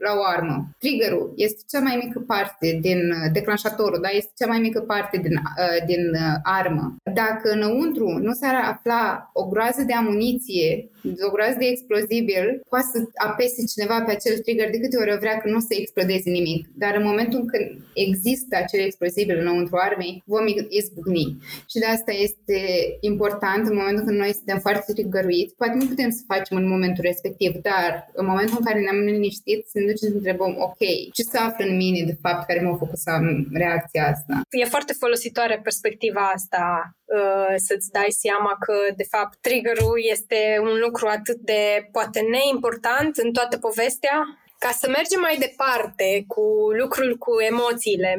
la o armă. Triggerul este cea mai mică parte din declanșatorul, da, este cea mai mică parte din, uh, din uh, armă. Dacă înăuntru nu s-ar afla o groază de amuniție, o groază de explozibil, poate să apese cineva pe acel trigger de câte ori vrea că nu se explodeze nimic. Dar în momentul când există acel explozibil înăuntru armei, vom izbucni. Și de asta este important în momentul când noi suntem foarte trigăruiți. Poate nu putem să facem în momentul respectiv, dar în momentul în care ne-am liniștit, să ne ducem să întrebăm, ok, ce se află în mine de fapt care m-a făcut să am reacția asta. E foarte folositoare perspectiva asta uh, să-ți dai seama că, de fapt, triggerul este un lucru atât de, poate, neimportant în toată povestea, ca să mergem mai departe cu lucrul cu emoțiile,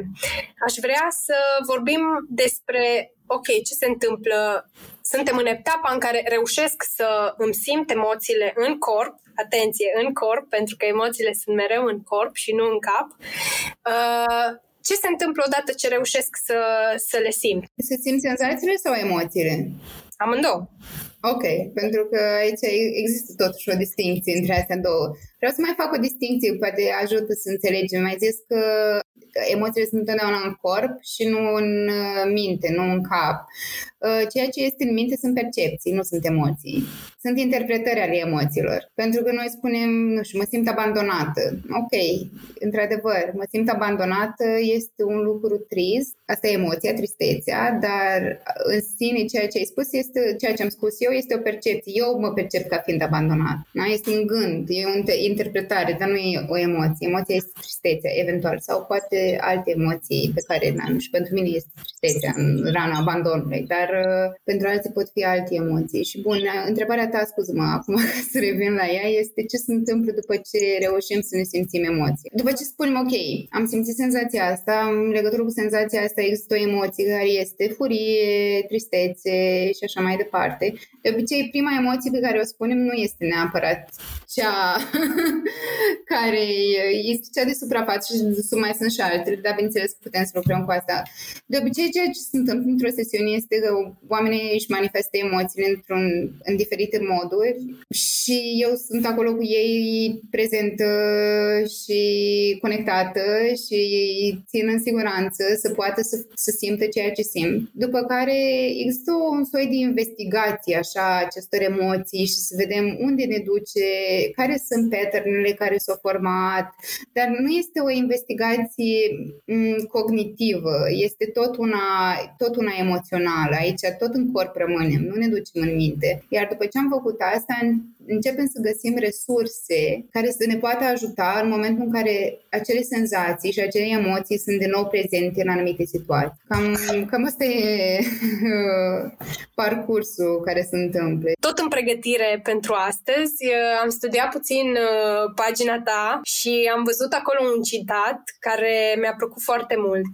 aș vrea să vorbim despre, ok, ce se întâmplă suntem în etapa în care reușesc să îmi simt emoțiile în corp, atenție, în corp, pentru că emoțiile sunt mereu în corp și nu în cap. Uh, ce se întâmplă odată ce reușesc să, să le simt? Să simt senzațiile sau emoțiile? Amândouă. Ok, pentru că aici există totuși o distinție între astea două. Vreau să mai fac o distinție, poate ajută să înțelegem. Mai zis că emoțiile sunt întotdeauna în corp și nu în uh, minte, nu în cap. Uh, ceea ce este în minte sunt percepții, nu sunt emoții. Sunt interpretări ale emoțiilor. Pentru că noi spunem, nu știu, mă simt abandonată. Ok, într-adevăr, mă simt abandonată este un lucru trist. Asta e emoția, tristețea, dar în sine ceea ce ai spus este, ceea ce am spus eu, este o percepție. Eu mă percep ca fiind abandonat. Da? Este un gând, e un interpretare, dar nu e o emoție. Emoția este tristețea, eventual, sau poate alte emoții pe care, nu și pentru mine este tristețea în rana abandonului, dar uh, pentru alții pot fi alte emoții. Și bun, întrebarea ta, scuză-mă acum să revin la ea, este ce se întâmplă după ce reușim să ne simțim emoții. După ce spunem, ok, am simțit senzația asta, în legătură cu senzația asta există o emoție care este furie, tristețe și așa mai departe. De obicei, prima emoție pe care o spunem nu este neapărat cea care este cea de suprafață și mai sunt și altele, dar bineînțeles putem să lucrăm cu asta. De obicei, ceea ce se întâmplă într-o sesiune este că oamenii își manifestă emoțiile într-un, în diferite moduri și eu sunt acolo cu ei prezentă și conectată și țin în siguranță să poată să, să simtă ceea ce simt. După care există un soi de investigație așa acestor emoții și să vedem unde ne duce, care sunt patternele care s-au format, dar nu este o investigație mm, cognitivă, este tot una, tot una emoțională. Aici tot în corp rămânem, nu ne ducem în minte. Iar după ce am făcut asta, începem să găsim resurse care să ne poată ajuta în momentul în care acele senzații și acele emoții sunt din nou prezente în anumite situații. Cam, cam asta e parcursul care se întâmplă. Tot în pregătire pentru astăzi uh, am studiat puțin uh, pagina ta și am văzut acolo un citat care mi-a plăcut foarte mult.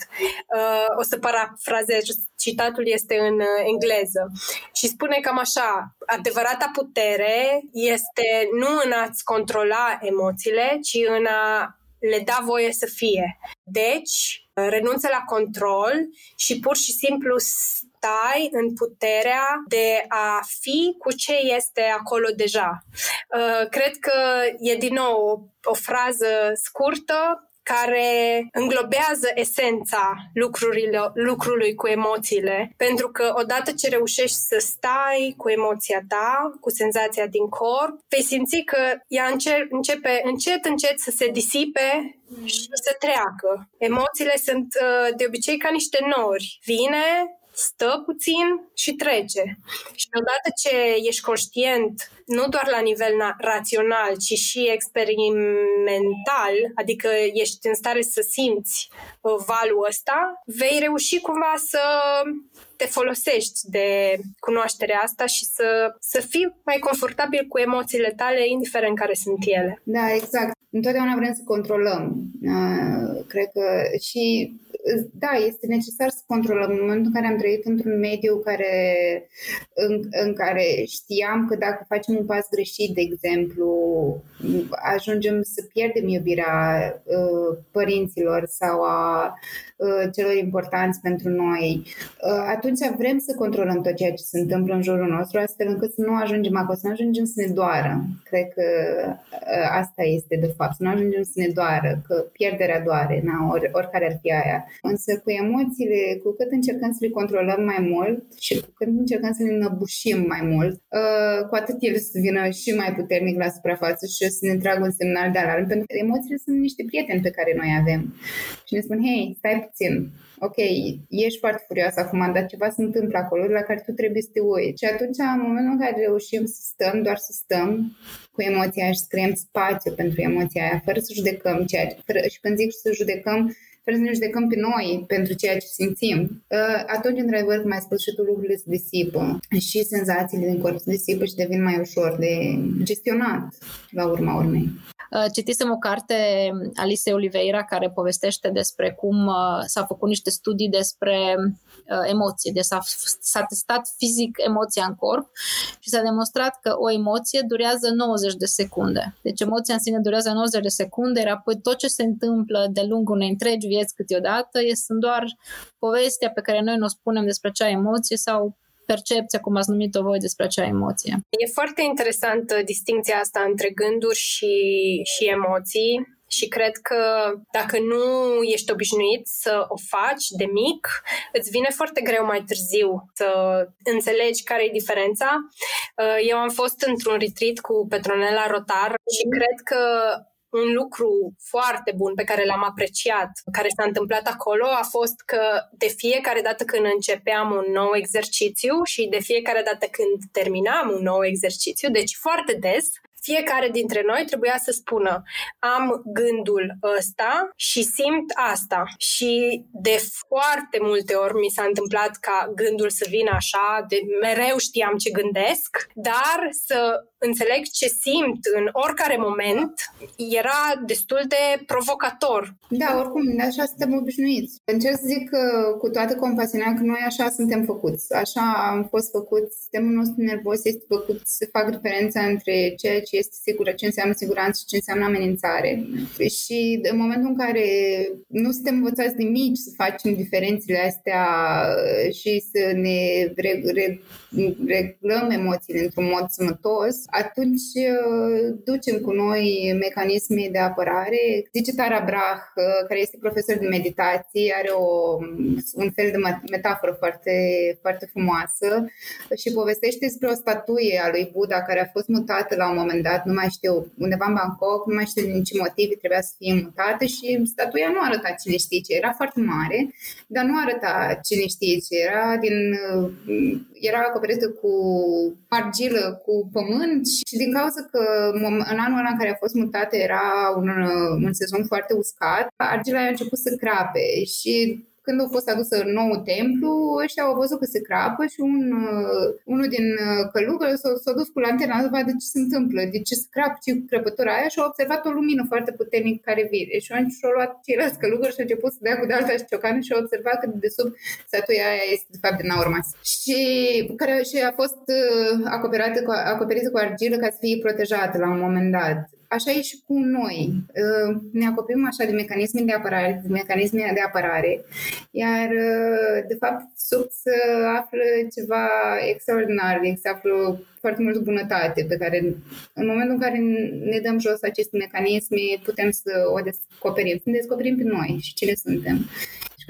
Uh, o să parafrazez, citatul este în engleză și spune cam așa, adevărata putere este nu în a-ți controla emoțiile, ci în a le da voie să fie. Deci, renunță la control și pur și simplu stai în puterea de a fi cu ce este acolo deja. Uh, cred că e din nou o frază scurtă, care înglobează esența lucrului cu emoțiile. Pentru că odată ce reușești să stai cu emoția ta, cu senzația din corp, vei simți că ea începe încet, încet să se disipe și să treacă. Emoțiile sunt uh, de obicei ca niște nori. Vine, stă puțin și trece. Și odată ce ești conștient, nu doar la nivel rațional, ci și experimental, adică ești în stare să simți uh, valul ăsta, vei reuși cumva să te folosești de cunoașterea asta și să, să fii mai confortabil cu emoțiile tale, indiferent care sunt ele. Da, exact. Întotdeauna vrem să controlăm. Uh, cred că și da, este necesar să controlăm. În momentul în care am trăit într-un mediu care, în, în care știam că dacă facem un pas greșit, de exemplu, ajungem să pierdem iubirea uh, părinților sau a uh, celor importanți pentru noi, uh, atunci vrem să controlăm tot ceea ce se întâmplă în jurul nostru, astfel încât să nu ajungem acolo, să nu ajungem să ne doară. Cred că uh, asta este, de fapt, să nu ajungem să ne doară, că pierderea doare, na, or, oricare ar fi aia. Însă cu emoțiile, cu cât încercăm să le controlăm mai mult și cu cât încercăm să le înăbușim mai mult, uh, cu atât ele să vină și mai puternic la suprafață și să ne tragă un semnal de alarm, pentru că emoțiile sunt niște prieteni pe care noi avem. Și ne spun, hei, stai puțin, ok, ești foarte furioasă acum, dar ceva se întâmplă acolo la care tu trebuie să te uiți. Și atunci, în momentul în care reușim să stăm, doar să stăm cu emoția aia și să creăm spațiu pentru emoția aia, fără să judecăm ceea ce... Fără, și când zic să judecăm, fără să ne judecăm pe noi pentru ceea ce simțim, ă, atunci, într-adevăr, cum ai spus și tu, lucrurile se disipă și senzațiile din corp se disipă și devin mai ușor de gestionat la urma urmei. Uh, citisem o carte Alice Oliveira care povestește despre cum uh, s-au făcut niște studii despre uh, emoții, deci s-a, s-a testat fizic emoția în corp și s-a demonstrat că o emoție durează 90 de secunde. Deci emoția în sine durează 90 de secunde, iar apoi tot ce se întâmplă de lungul unei întregi vieți câteodată este doar povestea pe care noi ne o spunem despre acea emoție sau percepția, cum ați numit-o voi, despre acea emoție. E foarte interesantă distinția asta între gânduri și, și emoții. Și cred că dacă nu ești obișnuit să o faci de mic, îți vine foarte greu mai târziu să înțelegi care e diferența. Eu am fost într-un retreat cu Petronela Rotar și cred că un lucru foarte bun pe care l-am apreciat, care s-a întâmplat acolo, a fost că de fiecare dată când începeam un nou exercițiu și de fiecare dată când terminam un nou exercițiu, deci foarte des, fiecare dintre noi trebuia să spună am gândul ăsta și simt asta. Și de foarte multe ori mi s-a întâmplat ca gândul să vină așa, de mereu știam ce gândesc, dar să înțeleg ce simt în oricare moment era destul de provocator. Da, oricum, așa suntem obișnuiți. Încerc să zic că cu toată compasiunea că noi așa suntem făcuți. Așa am fost făcuți. Sistemul nostru nervos este făcut să fac diferența între ceea ce este sigur, ce înseamnă siguranță și ce înseamnă amenințare. Și în momentul în care nu suntem învățați de mici să facem diferențele astea și să ne reglăm emoțiile într-un mod sănătos, atunci uh, ducem cu noi mecanisme de apărare. Zice Tara Brach, uh, care este profesor de meditație, are o, un fel de metaforă foarte, foarte frumoasă și povestește despre o statuie a lui Buddha care a fost mutată la un moment dat, nu mai știu, undeva în Bangkok, nu mai știu din ce motive trebuia să fie mutată și statuia nu arăta cine știe ce, era foarte mare, dar nu arăta cine știe ce, era din uh, era acoperită cu argilă, cu pământ și din cauza că în anul ăla în care a fost mutată era un, un sezon foarte uscat, argila a început să crape și când a fost adusă nou templu, ăștia au văzut că se crapă și un, uh, unul din uh, călugări s-a, s-a dus cu lantera să vadă ce se întâmplă, de ce se crapă, ce crăpătura aia? Și a observat o lumină foarte puternică care vine. Și atunci și-au luat ceilalți călugări și a început să dea cu de alta și ciocană și a observat că de sub statuia aia este de fapt din aur Și, care, și a fost uh, acoperită cu, acoperită cu argilă ca să fie protejată la un moment dat așa e și cu noi. Uh, ne acoperim așa de mecanisme de apărare, de mecanisme de apărare, iar uh, de fapt sub să află ceva extraordinar, se află foarte multă bunătate pe care în momentul în care ne dăm jos aceste mecanisme putem să o descoperim, să ne descoperim pe noi și cine suntem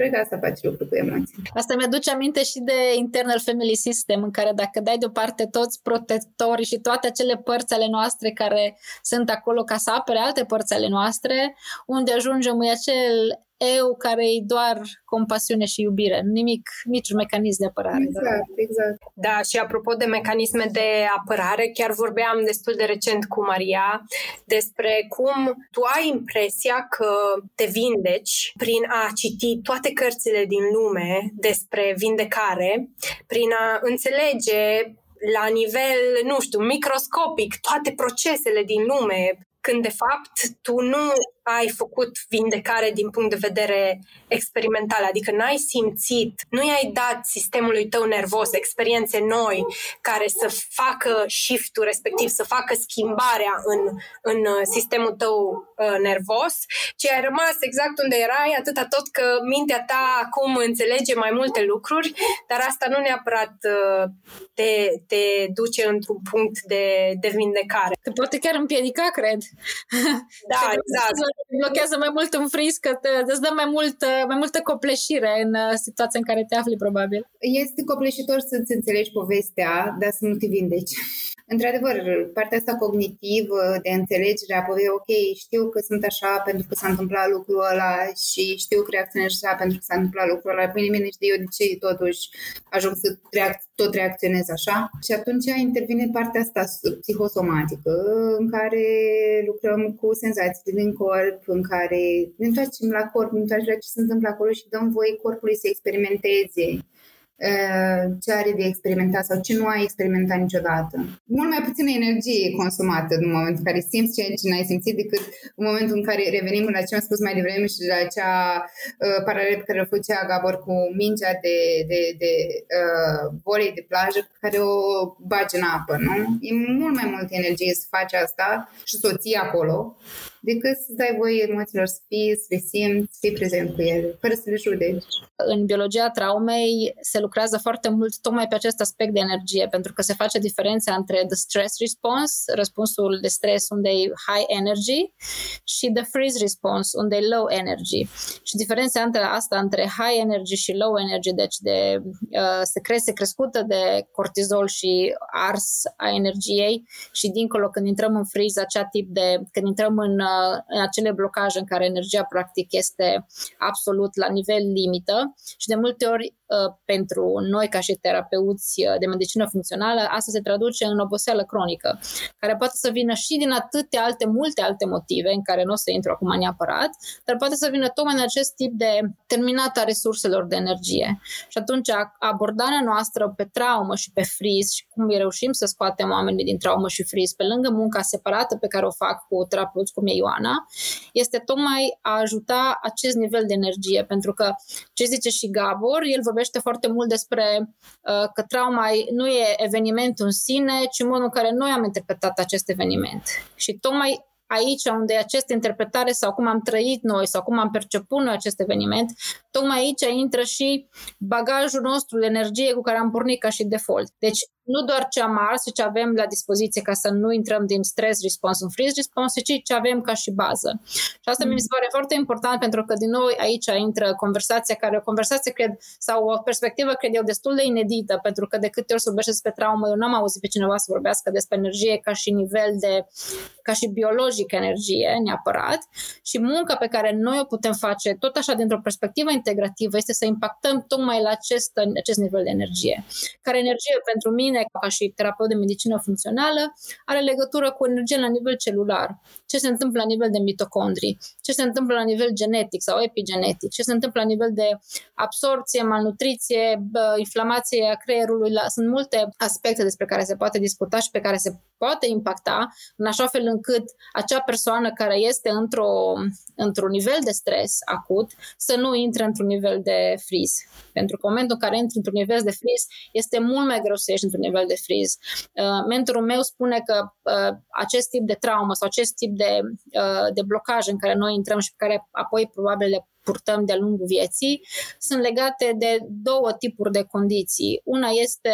cred că asta face lucru cu emoții. Asta mi-aduce aminte și de internal family system, în care dacă dai deoparte toți protectorii și toate acele părți ale noastre care sunt acolo ca să apere alte părți ale noastre, unde ajungem e acel eu care e doar compasiune și iubire, nimic, niciun mecanism de apărare. Exact, exact. Da, și apropo de mecanisme de apărare, chiar vorbeam destul de recent cu Maria despre cum tu ai impresia că te vindeci prin a citi toate cărțile din lume despre vindecare, prin a înțelege la nivel, nu știu, microscopic, toate procesele din lume, când de fapt tu nu ai făcut vindecare din punct de vedere experimental, adică n-ai simțit, nu i-ai dat sistemului tău nervos experiențe noi care să facă shift-ul respectiv, să facă schimbarea în, în uh, sistemul tău uh, nervos, ci ai rămas exact unde erai, atâta tot că mintea ta acum înțelege mai multe lucruri, dar asta nu neapărat uh, te, te duce într-un punct de, de vindecare. Te poate chiar împiedica, cred. Da, exact blochează mai mult în fris, că te, îți dă mai, mult, mai multă copleșire în uh, situația în care te afli, probabil. Este copleșitor să-ți înțelegi povestea, dar să nu te vindeci. Într-adevăr, partea asta cognitivă de înțelegere a povestii, ok, știu că sunt așa pentru că s-a întâmplat lucrul ăla și știu că reacționez așa pentru că s-a întâmplat lucrul ăla, bine, bine, știu eu de ce totuși ajung să reac- tot reacționez așa. Și atunci intervine partea asta psihosomatică în care lucrăm cu senzații din corp, în care ne întoarcem la corp, ne întoarcem la ce se întâmplă acolo și dăm voie corpului să experimenteze Uh, ce are de experimentat sau ce nu ai experimentat niciodată. Mult mai puțină energie e consumată în momentul în care simți ceea ce n-ai simțit decât în momentul în care revenim la ce am spus mai devreme și la acea uh, paralel pe care o făcea Gabor cu mingea de, de, de uh, volei de plajă pe care o bagi în apă, nu? E mult mai multă energie să faci asta și să o ții acolo decât să dai voie emoțiilor să fii, să le simți, să fii prezent cu ele, fără să le judeci. În biologia traumei se lucrează foarte mult tocmai pe acest aspect de energie, pentru că se face diferența între the stress response, răspunsul de stres unde e high energy, și the freeze response, unde e low energy. Și diferența între asta, între high energy și low energy, deci de uh, secreție crescută de cortizol și ars a energiei și dincolo când intrăm în freeze, acea tip de, când intrăm în în acele blocaje în care energia practic este absolut la nivel limită și de multe ori Uh, pentru noi ca și terapeuți uh, de medicină funcțională, asta se traduce în oboseală cronică, care poate să vină și din atâtea alte, multe alte motive, în care nu o să intru acum neapărat, dar poate să vină tocmai în acest tip de terminată a resurselor de energie. Și atunci abordarea noastră pe traumă și pe friz și cum reușim să scoatem oamenii din traumă și friz, pe lângă munca separată pe care o fac cu terapeuți cum e Ioana, este tocmai a ajuta acest nivel de energie, pentru că ce zice și Gabor, el vorbește vorbește foarte mult despre uh, că trauma nu e evenimentul în sine, ci modul în care noi am interpretat acest eveniment. Și tocmai aici unde această interpretare sau cum am trăit noi sau cum am perceput noi acest eveniment, tocmai aici intră și bagajul nostru de energie cu care am pornit ca și default. Deci nu doar ce am ars și ce avem la dispoziție ca să nu intrăm din stress response în freeze response, ci ce avem ca și bază. Și asta mm. mi se pare foarte important pentru că din nou aici intră conversația care o conversație cred sau o perspectivă cred eu destul de inedită pentru că de câte ori se vorbește despre traumă, eu n-am auzit pe cineva să vorbească despre energie ca și nivel de ca și biologic energie neapărat și munca pe care noi o putem face tot așa dintr-o perspectivă integrativă este să impactăm tocmai la acest, acest nivel de energie. Care energie pentru mine mine, ca și terapeut de medicină funcțională, are legătură cu energie la nivel celular. Ce se întâmplă la nivel de mitocondrii, ce se întâmplă la nivel genetic sau epigenetic, ce se întâmplă la nivel de absorție, malnutriție, inflamație a creierului. Sunt multe aspecte despre care se poate discuta și pe care se poate impacta în așa fel încât acea persoană care este într-o, într-un nivel de stres acut să nu intre într-un nivel de friz. Pentru că în momentul în care intri într-un nivel de friz, este mult mai greu să ieși într-un nivel de friz. Uh, mentorul meu spune că uh, acest tip de traumă sau acest tip de, uh, de blocaj în care noi intrăm și pe care apoi probabil le purtăm de-a lungul vieții, sunt legate de două tipuri de condiții. Una este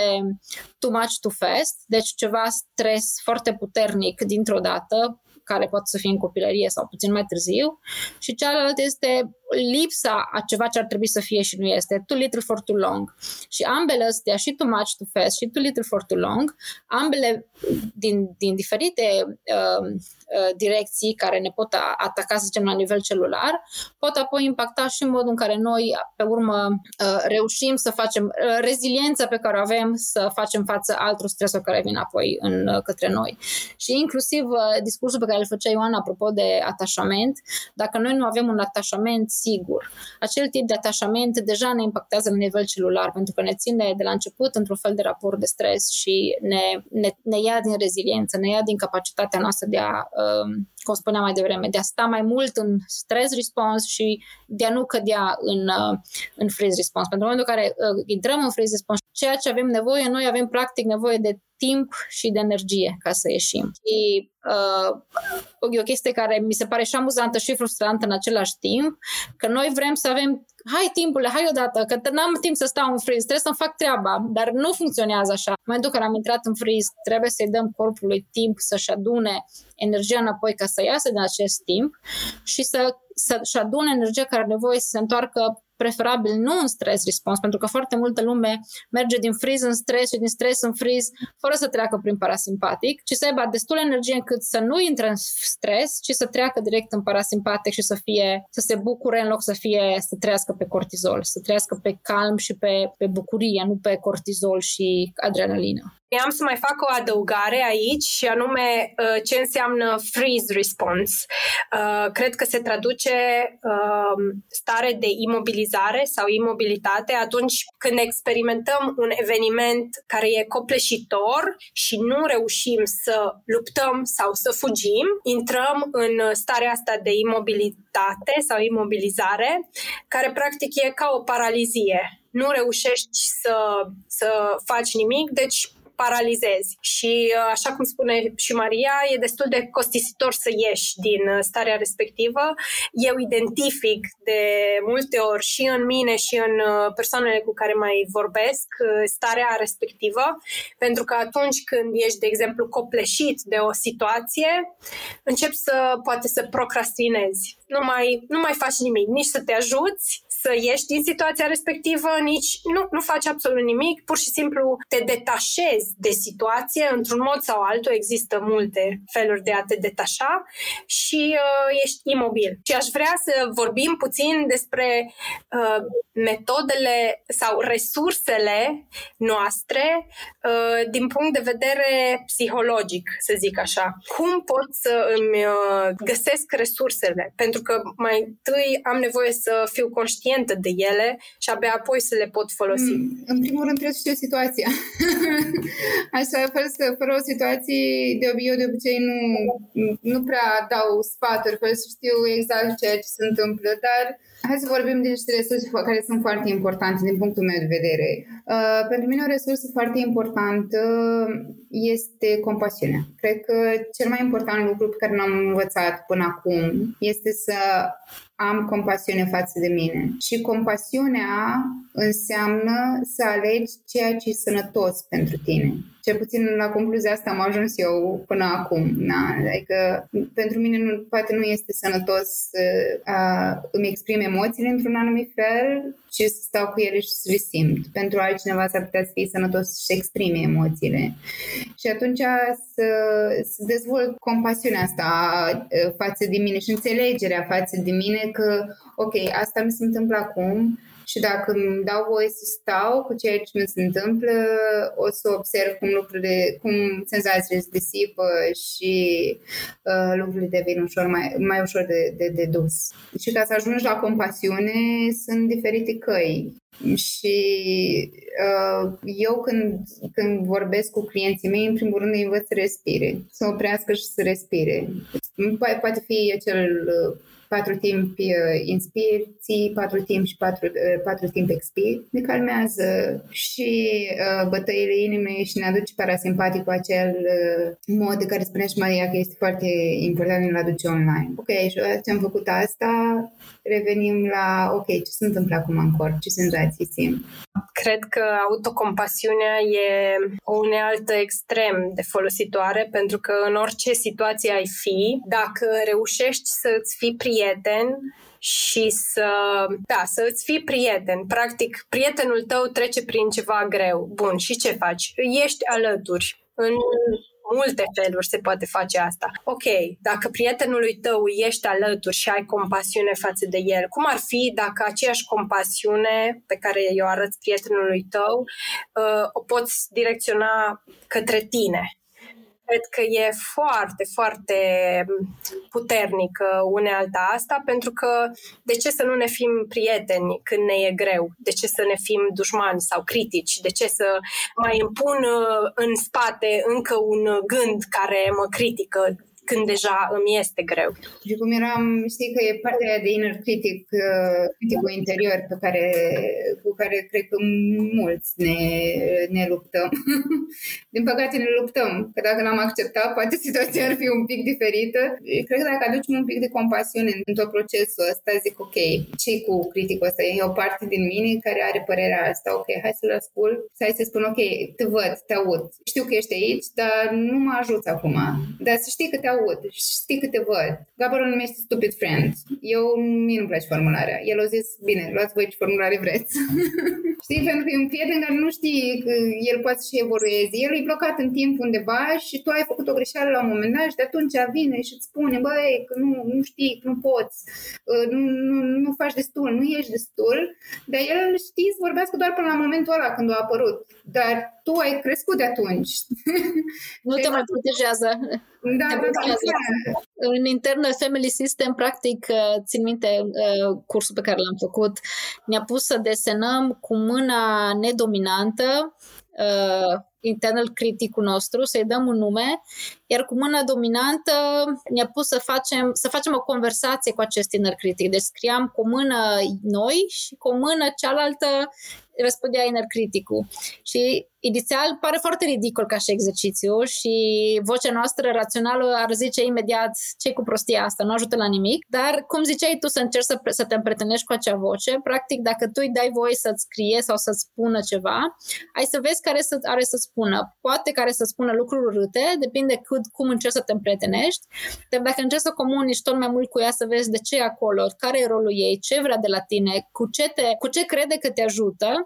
too much too fast, deci ceva stres foarte puternic dintr-o dată, care poate să fie în copilărie sau puțin mai târziu, și cealaltă este lipsa a ceva ce ar trebui să fie și nu este, too little for too long. Și ambele astea, și too much too fast și too little for too long, ambele din, din diferite uh, uh, direcții care ne pot ataca, să zicem, la nivel celular, pot apoi impacta și în modul în care noi, pe urmă, uh, reușim să facem uh, reziliența pe care o avem să facem față altor stresuri care vin apoi în, uh, către noi. Și inclusiv uh, discursul pe care îl făcea Ioana apropo de atașament, dacă noi nu avem un atașament sigur. Acel tip de atașament deja ne impactează la nivel celular, pentru că ne ține de la început într-un fel de raport de stres și ne, ne, ne ia din reziliență, ne ia din capacitatea noastră de a, um, cum spuneam mai devreme, de a sta mai mult în stress response și de a nu cădea în, uh, în freeze response. Pentru momentul în care uh, intrăm în freeze response, ceea ce avem nevoie, noi avem practic nevoie de timp și de energie ca să ieșim. Și uh, e o chestie care mi se pare și amuzantă și frustrantă în același timp, că noi vrem să avem hai timpule, hai odată, că n-am timp să stau în freeze, trebuie să-mi fac treaba, dar nu funcționează așa. În momentul în care am intrat în freeze, trebuie să-i dăm corpului timp să-și adune energia înapoi ca să iasă din acest timp și să, să-și adune energia care are nevoie să se întoarcă preferabil nu în stres response, pentru că foarte multă lume merge din freeze în stres și din stres în freeze fără să treacă prin parasimpatic, ci să aibă destul energie încât să nu intre în stres, ci să treacă direct în parasimpatic și să fie, să se bucure în loc să fie, să trăiască pe cortizol, să trăiască pe calm și pe, pe bucurie, nu pe cortizol și adrenalină. Am să mai fac o adăugare aici și anume uh, ce înseamnă freeze response. Uh, cred că se traduce um, stare de imobilizare sau imobilitate atunci când experimentăm un eveniment care e copleșitor și nu reușim să luptăm sau să fugim, intrăm în starea asta de imobilitate sau imobilizare, care practic e ca o paralizie nu reușești să, să faci nimic, deci paralizezi. Și uh, așa cum spune și Maria, e destul de costisitor să ieși din uh, starea respectivă. Eu identific de multe ori și în mine și în uh, persoanele cu care mai vorbesc starea respectivă, pentru că atunci când ești, de exemplu, copleșit de o situație, începi să poate să procrastinezi. Nu mai, nu mai faci nimic, nici să te ajuți, să ieși din situația respectivă, nici nu, nu faci absolut nimic, pur și simplu te detașezi de situație într-un mod sau altul, există multe feluri de a te detașa și uh, ești imobil. Și aș vrea să vorbim puțin despre uh, metodele sau resursele noastre uh, din punct de vedere psihologic, să zic așa. Cum pot să îmi uh, găsesc resursele? Pentru că mai întâi am nevoie să fiu conștientă de ele și abia apoi să le pot folosi. Mm, în primul rând trebuie să știu situația. Așa, fără, să, fără o situație, de obicei, eu de obicei nu, nu prea dau sfaturi, fără să știu exact ceea ce se întâmplă, dar Hai să vorbim de niște resurse care sunt foarte importante din punctul meu de vedere. Uh, pentru mine o resursă foarte importantă este compasiunea. Cred că cel mai important lucru pe care l-am învățat până acum este să am compasiune față de mine. Și compasiunea înseamnă să alegi ceea ce e sănătos pentru tine. Cel puțin la concluzia asta am ajuns eu până acum. Na? Adică pentru mine nu, poate nu este sănătos să uh, îmi exprim emoțiile într-un anumit fel, ci să stau cu ele și să le simt. Pentru altcineva s-ar putea să fie sănătos să-și exprime emoțiile. Și atunci să, să dezvolt compasiunea asta față de mine și înțelegerea față de mine că, ok, asta mi se întâmplă acum, și dacă îmi dau voie să stau cu ceea ce mi se întâmplă, o să observ cum lucrurile, cum senzațiile se disipă și uh, lucrurile devin ușor mai, mai ușor de, de, de dus. Și ca să ajungi la compasiune, sunt diferite căi. Și uh, eu când, când vorbesc cu clienții mei, în primul rând îi învăț să respire, să oprească și să respire. Poate fi acel uh, patru timp uh, inspir, ții patru timp și patru, uh, patru timp expir, ne calmează și uh, bătăile inimii și ne aduce parasimpatic cu acel uh, mod de care spunea și Maria că este foarte important să-l aduce online. Ok, și ce am făcut asta, revenim la, ok, ce se întâmplă acum în corp, ce senzații simt. Cred că autocompasiunea e o unealtă extrem de folositoare pentru că în orice situație ai fi, dacă reușești să-ți fii prieten și să, da, să îți fii prieten. Practic, prietenul tău trece prin ceva greu. Bun, și ce faci? Ești alături în multe feluri se poate face asta. Ok, dacă prietenului tău ești alături și ai compasiune față de el, cum ar fi dacă aceeași compasiune pe care o arăți prietenului tău uh, o poți direcționa către tine? Cred că e foarte, foarte puternică unealta asta, pentru că de ce să nu ne fim prieteni când ne e greu? De ce să ne fim dușmani sau critici? De ce să mai împun uh, în spate încă un gând care mă critică? Când deja îmi este greu. Și cum eram, știi că e partea de inner critic, uh, criticul interior pe care, cu care cred că mulți ne, ne luptăm. Din păcate ne luptăm, că dacă n-am acceptat, poate situația ar fi un pic diferită. Cred că dacă aducem un pic de compasiune în tot procesul ăsta, zic ok, ce cu criticul ăsta? E o parte din mine care are părerea asta, ok, hai să-l ascult, hai să spun ok, te văd, te aud, știu că ești aici, dar nu mă ajuți acum. Dar să știi că te aud și știi câte văd. Gabor îl numește Stupid Friend. Eu, mie nu-mi place formularea. El a zis, bine, luați voi ce formulare vreți. știi, pentru că e un prieten care nu știi că el poate și evolueze. El e blocat în timp undeva și tu ai făcut o greșeală la un moment dat și de atunci vine și îți spune, băi, că nu, nu știi, că nu poți, uh, nu, nu, nu faci destul, nu ești destul, dar el știi să vorbească doar până la momentul ăla când a apărut. Dar tu ai crescut de atunci. Nu te mai protejează. Da, da, da, da. În Internal Family System, practic, uh, țin minte uh, cursul pe care l-am făcut, ne-a pus să desenăm cu mâna nedominantă uh, internal criticul nostru, să-i dăm un nume, iar cu mâna dominantă ne-a pus să facem, să facem o conversație cu acest inner critic. Deci scriam cu o mână noi și cu o mână cealaltă răspundea inner criticul. Și inițial pare foarte ridicol ca și exercițiu și vocea noastră rațională ar zice imediat ce cu prostia asta, nu ajută la nimic, dar cum ziceai tu să încerci să, să te împrietenești cu acea voce, practic dacă tu îi dai voie să-ți scrie sau să-ți spună ceva, ai să vezi care să, are să spună. Poate care să spună lucruri urâte, depinde cât, cum încerci să te împrietenești, dar dacă încerci să comunici tot mai mult cu ea, să vezi de ce e acolo, care e rolul ei, ce vrea de la tine, cu ce, te, cu ce crede că te ajută,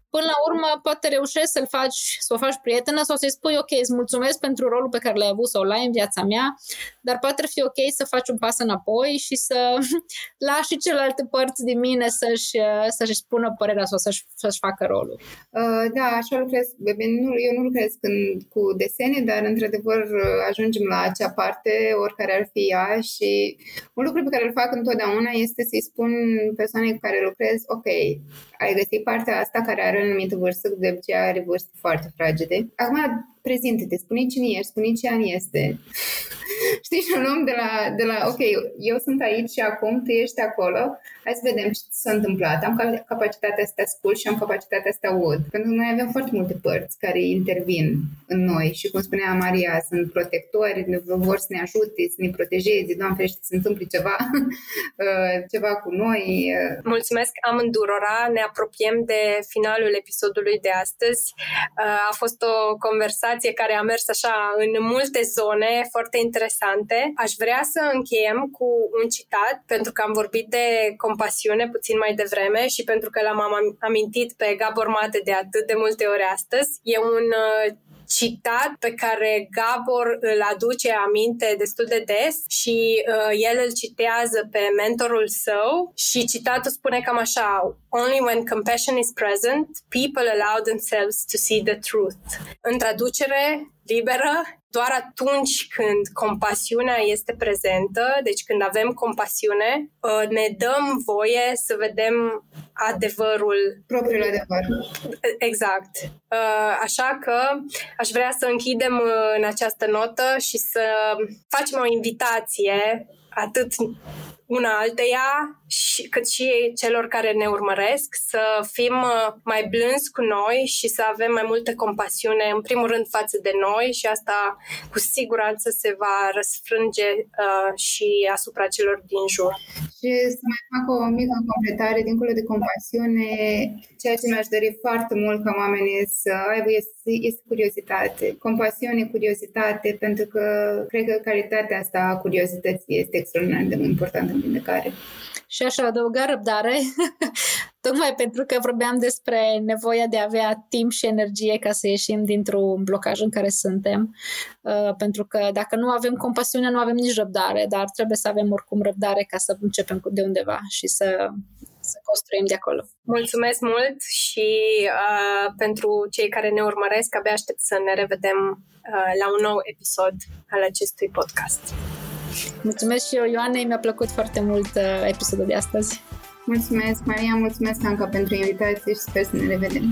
până la urmă poate reușești să-l faci, să o faci prietenă sau să-i spui ok, îți mulțumesc pentru rolul pe care l-ai avut sau l-ai în viața mea, dar poate fi ok să faci un pas înapoi și să lași și celelalte părți din mine să-și, să-și spună părerea sau să-și, să-și facă rolul. Uh, da, așa lucrez. Nu, eu nu lucrez când, cu desene, dar într-adevăr ajungem la acea parte, oricare ar fi ea și un lucru pe care îl fac întotdeauna este să-i spun persoanei cu care lucrez, ok, ai găsit partea asta care are o anumită vârstă, de obicei are vârste foarte fragede. Acum prezintă-te, spune cine ești, spune ce an este. Știi, și luăm de la, de la, ok, eu sunt aici și acum, tu ești acolo, hai să vedem ce s-a întâmplat. Am capacitatea asta ascult și am capacitatea asta aud. Pentru că noi avem foarte multe părți care intervin în noi și, cum spunea Maria, sunt protectori, vor să ne ajute, să ne protejeze, Doamne ferește, să se întâmple ceva, uh, ceva cu noi. Uh. Mulțumesc amândurora, ne apropiem de finalul episodului de astăzi. Uh, a fost o conversație care a mers așa în multe zone foarte interesante. Aș vrea să încheiem cu un citat, pentru că am vorbit de compasiune puțin mai devreme și pentru că l-am amintit pe Gabor Mate de atât de multe ori astăzi. E un uh, citat pe care Gabor îl aduce aminte destul de des și uh, el îl citează pe mentorul său și citatul spune cam așa Only when compassion is present, people allow themselves to see the truth. În traducere liberă, doar atunci când compasiunea este prezentă, deci când avem compasiune, uh, ne dăm voie să vedem adevărul. Propriul adevăr. Exact. Uh, așa că aș vrea să închidem uh, în această notă și să facem o invitație atât una alteia, și, cât și celor care ne urmăresc, să fim uh, mai blânzi cu noi și să avem mai multă compasiune, în primul rând, față de noi și asta cu siguranță se va răsfrânge uh, și asupra celor din jur. Și să mai fac o mică completare, dincolo de compasiune, ceea ce mi-aș dori foarte mult ca oamenii să aibă este, este curiozitate. Compasiune, curiozitate, pentru că cred că calitatea asta a curiozității este extraordinar de importantă în vindecare. Și aș adăuga răbdare, tocmai pentru că vorbeam despre nevoia de a avea timp și energie ca să ieșim dintr-un blocaj în care suntem. Uh, pentru că dacă nu avem compasiune, nu avem nici răbdare, dar trebuie să avem oricum răbdare ca să începem de undeva și să, să construim de acolo. Mulțumesc mult și uh, pentru cei care ne urmăresc, abia aștept să ne revedem uh, la un nou episod al acestui podcast. Mulțumesc și eu, Ioanei, mi-a plăcut foarte mult uh, episodul de astăzi. Mulțumesc, Maria, mulțumesc, Anca, pentru invitație și sper să ne revedem.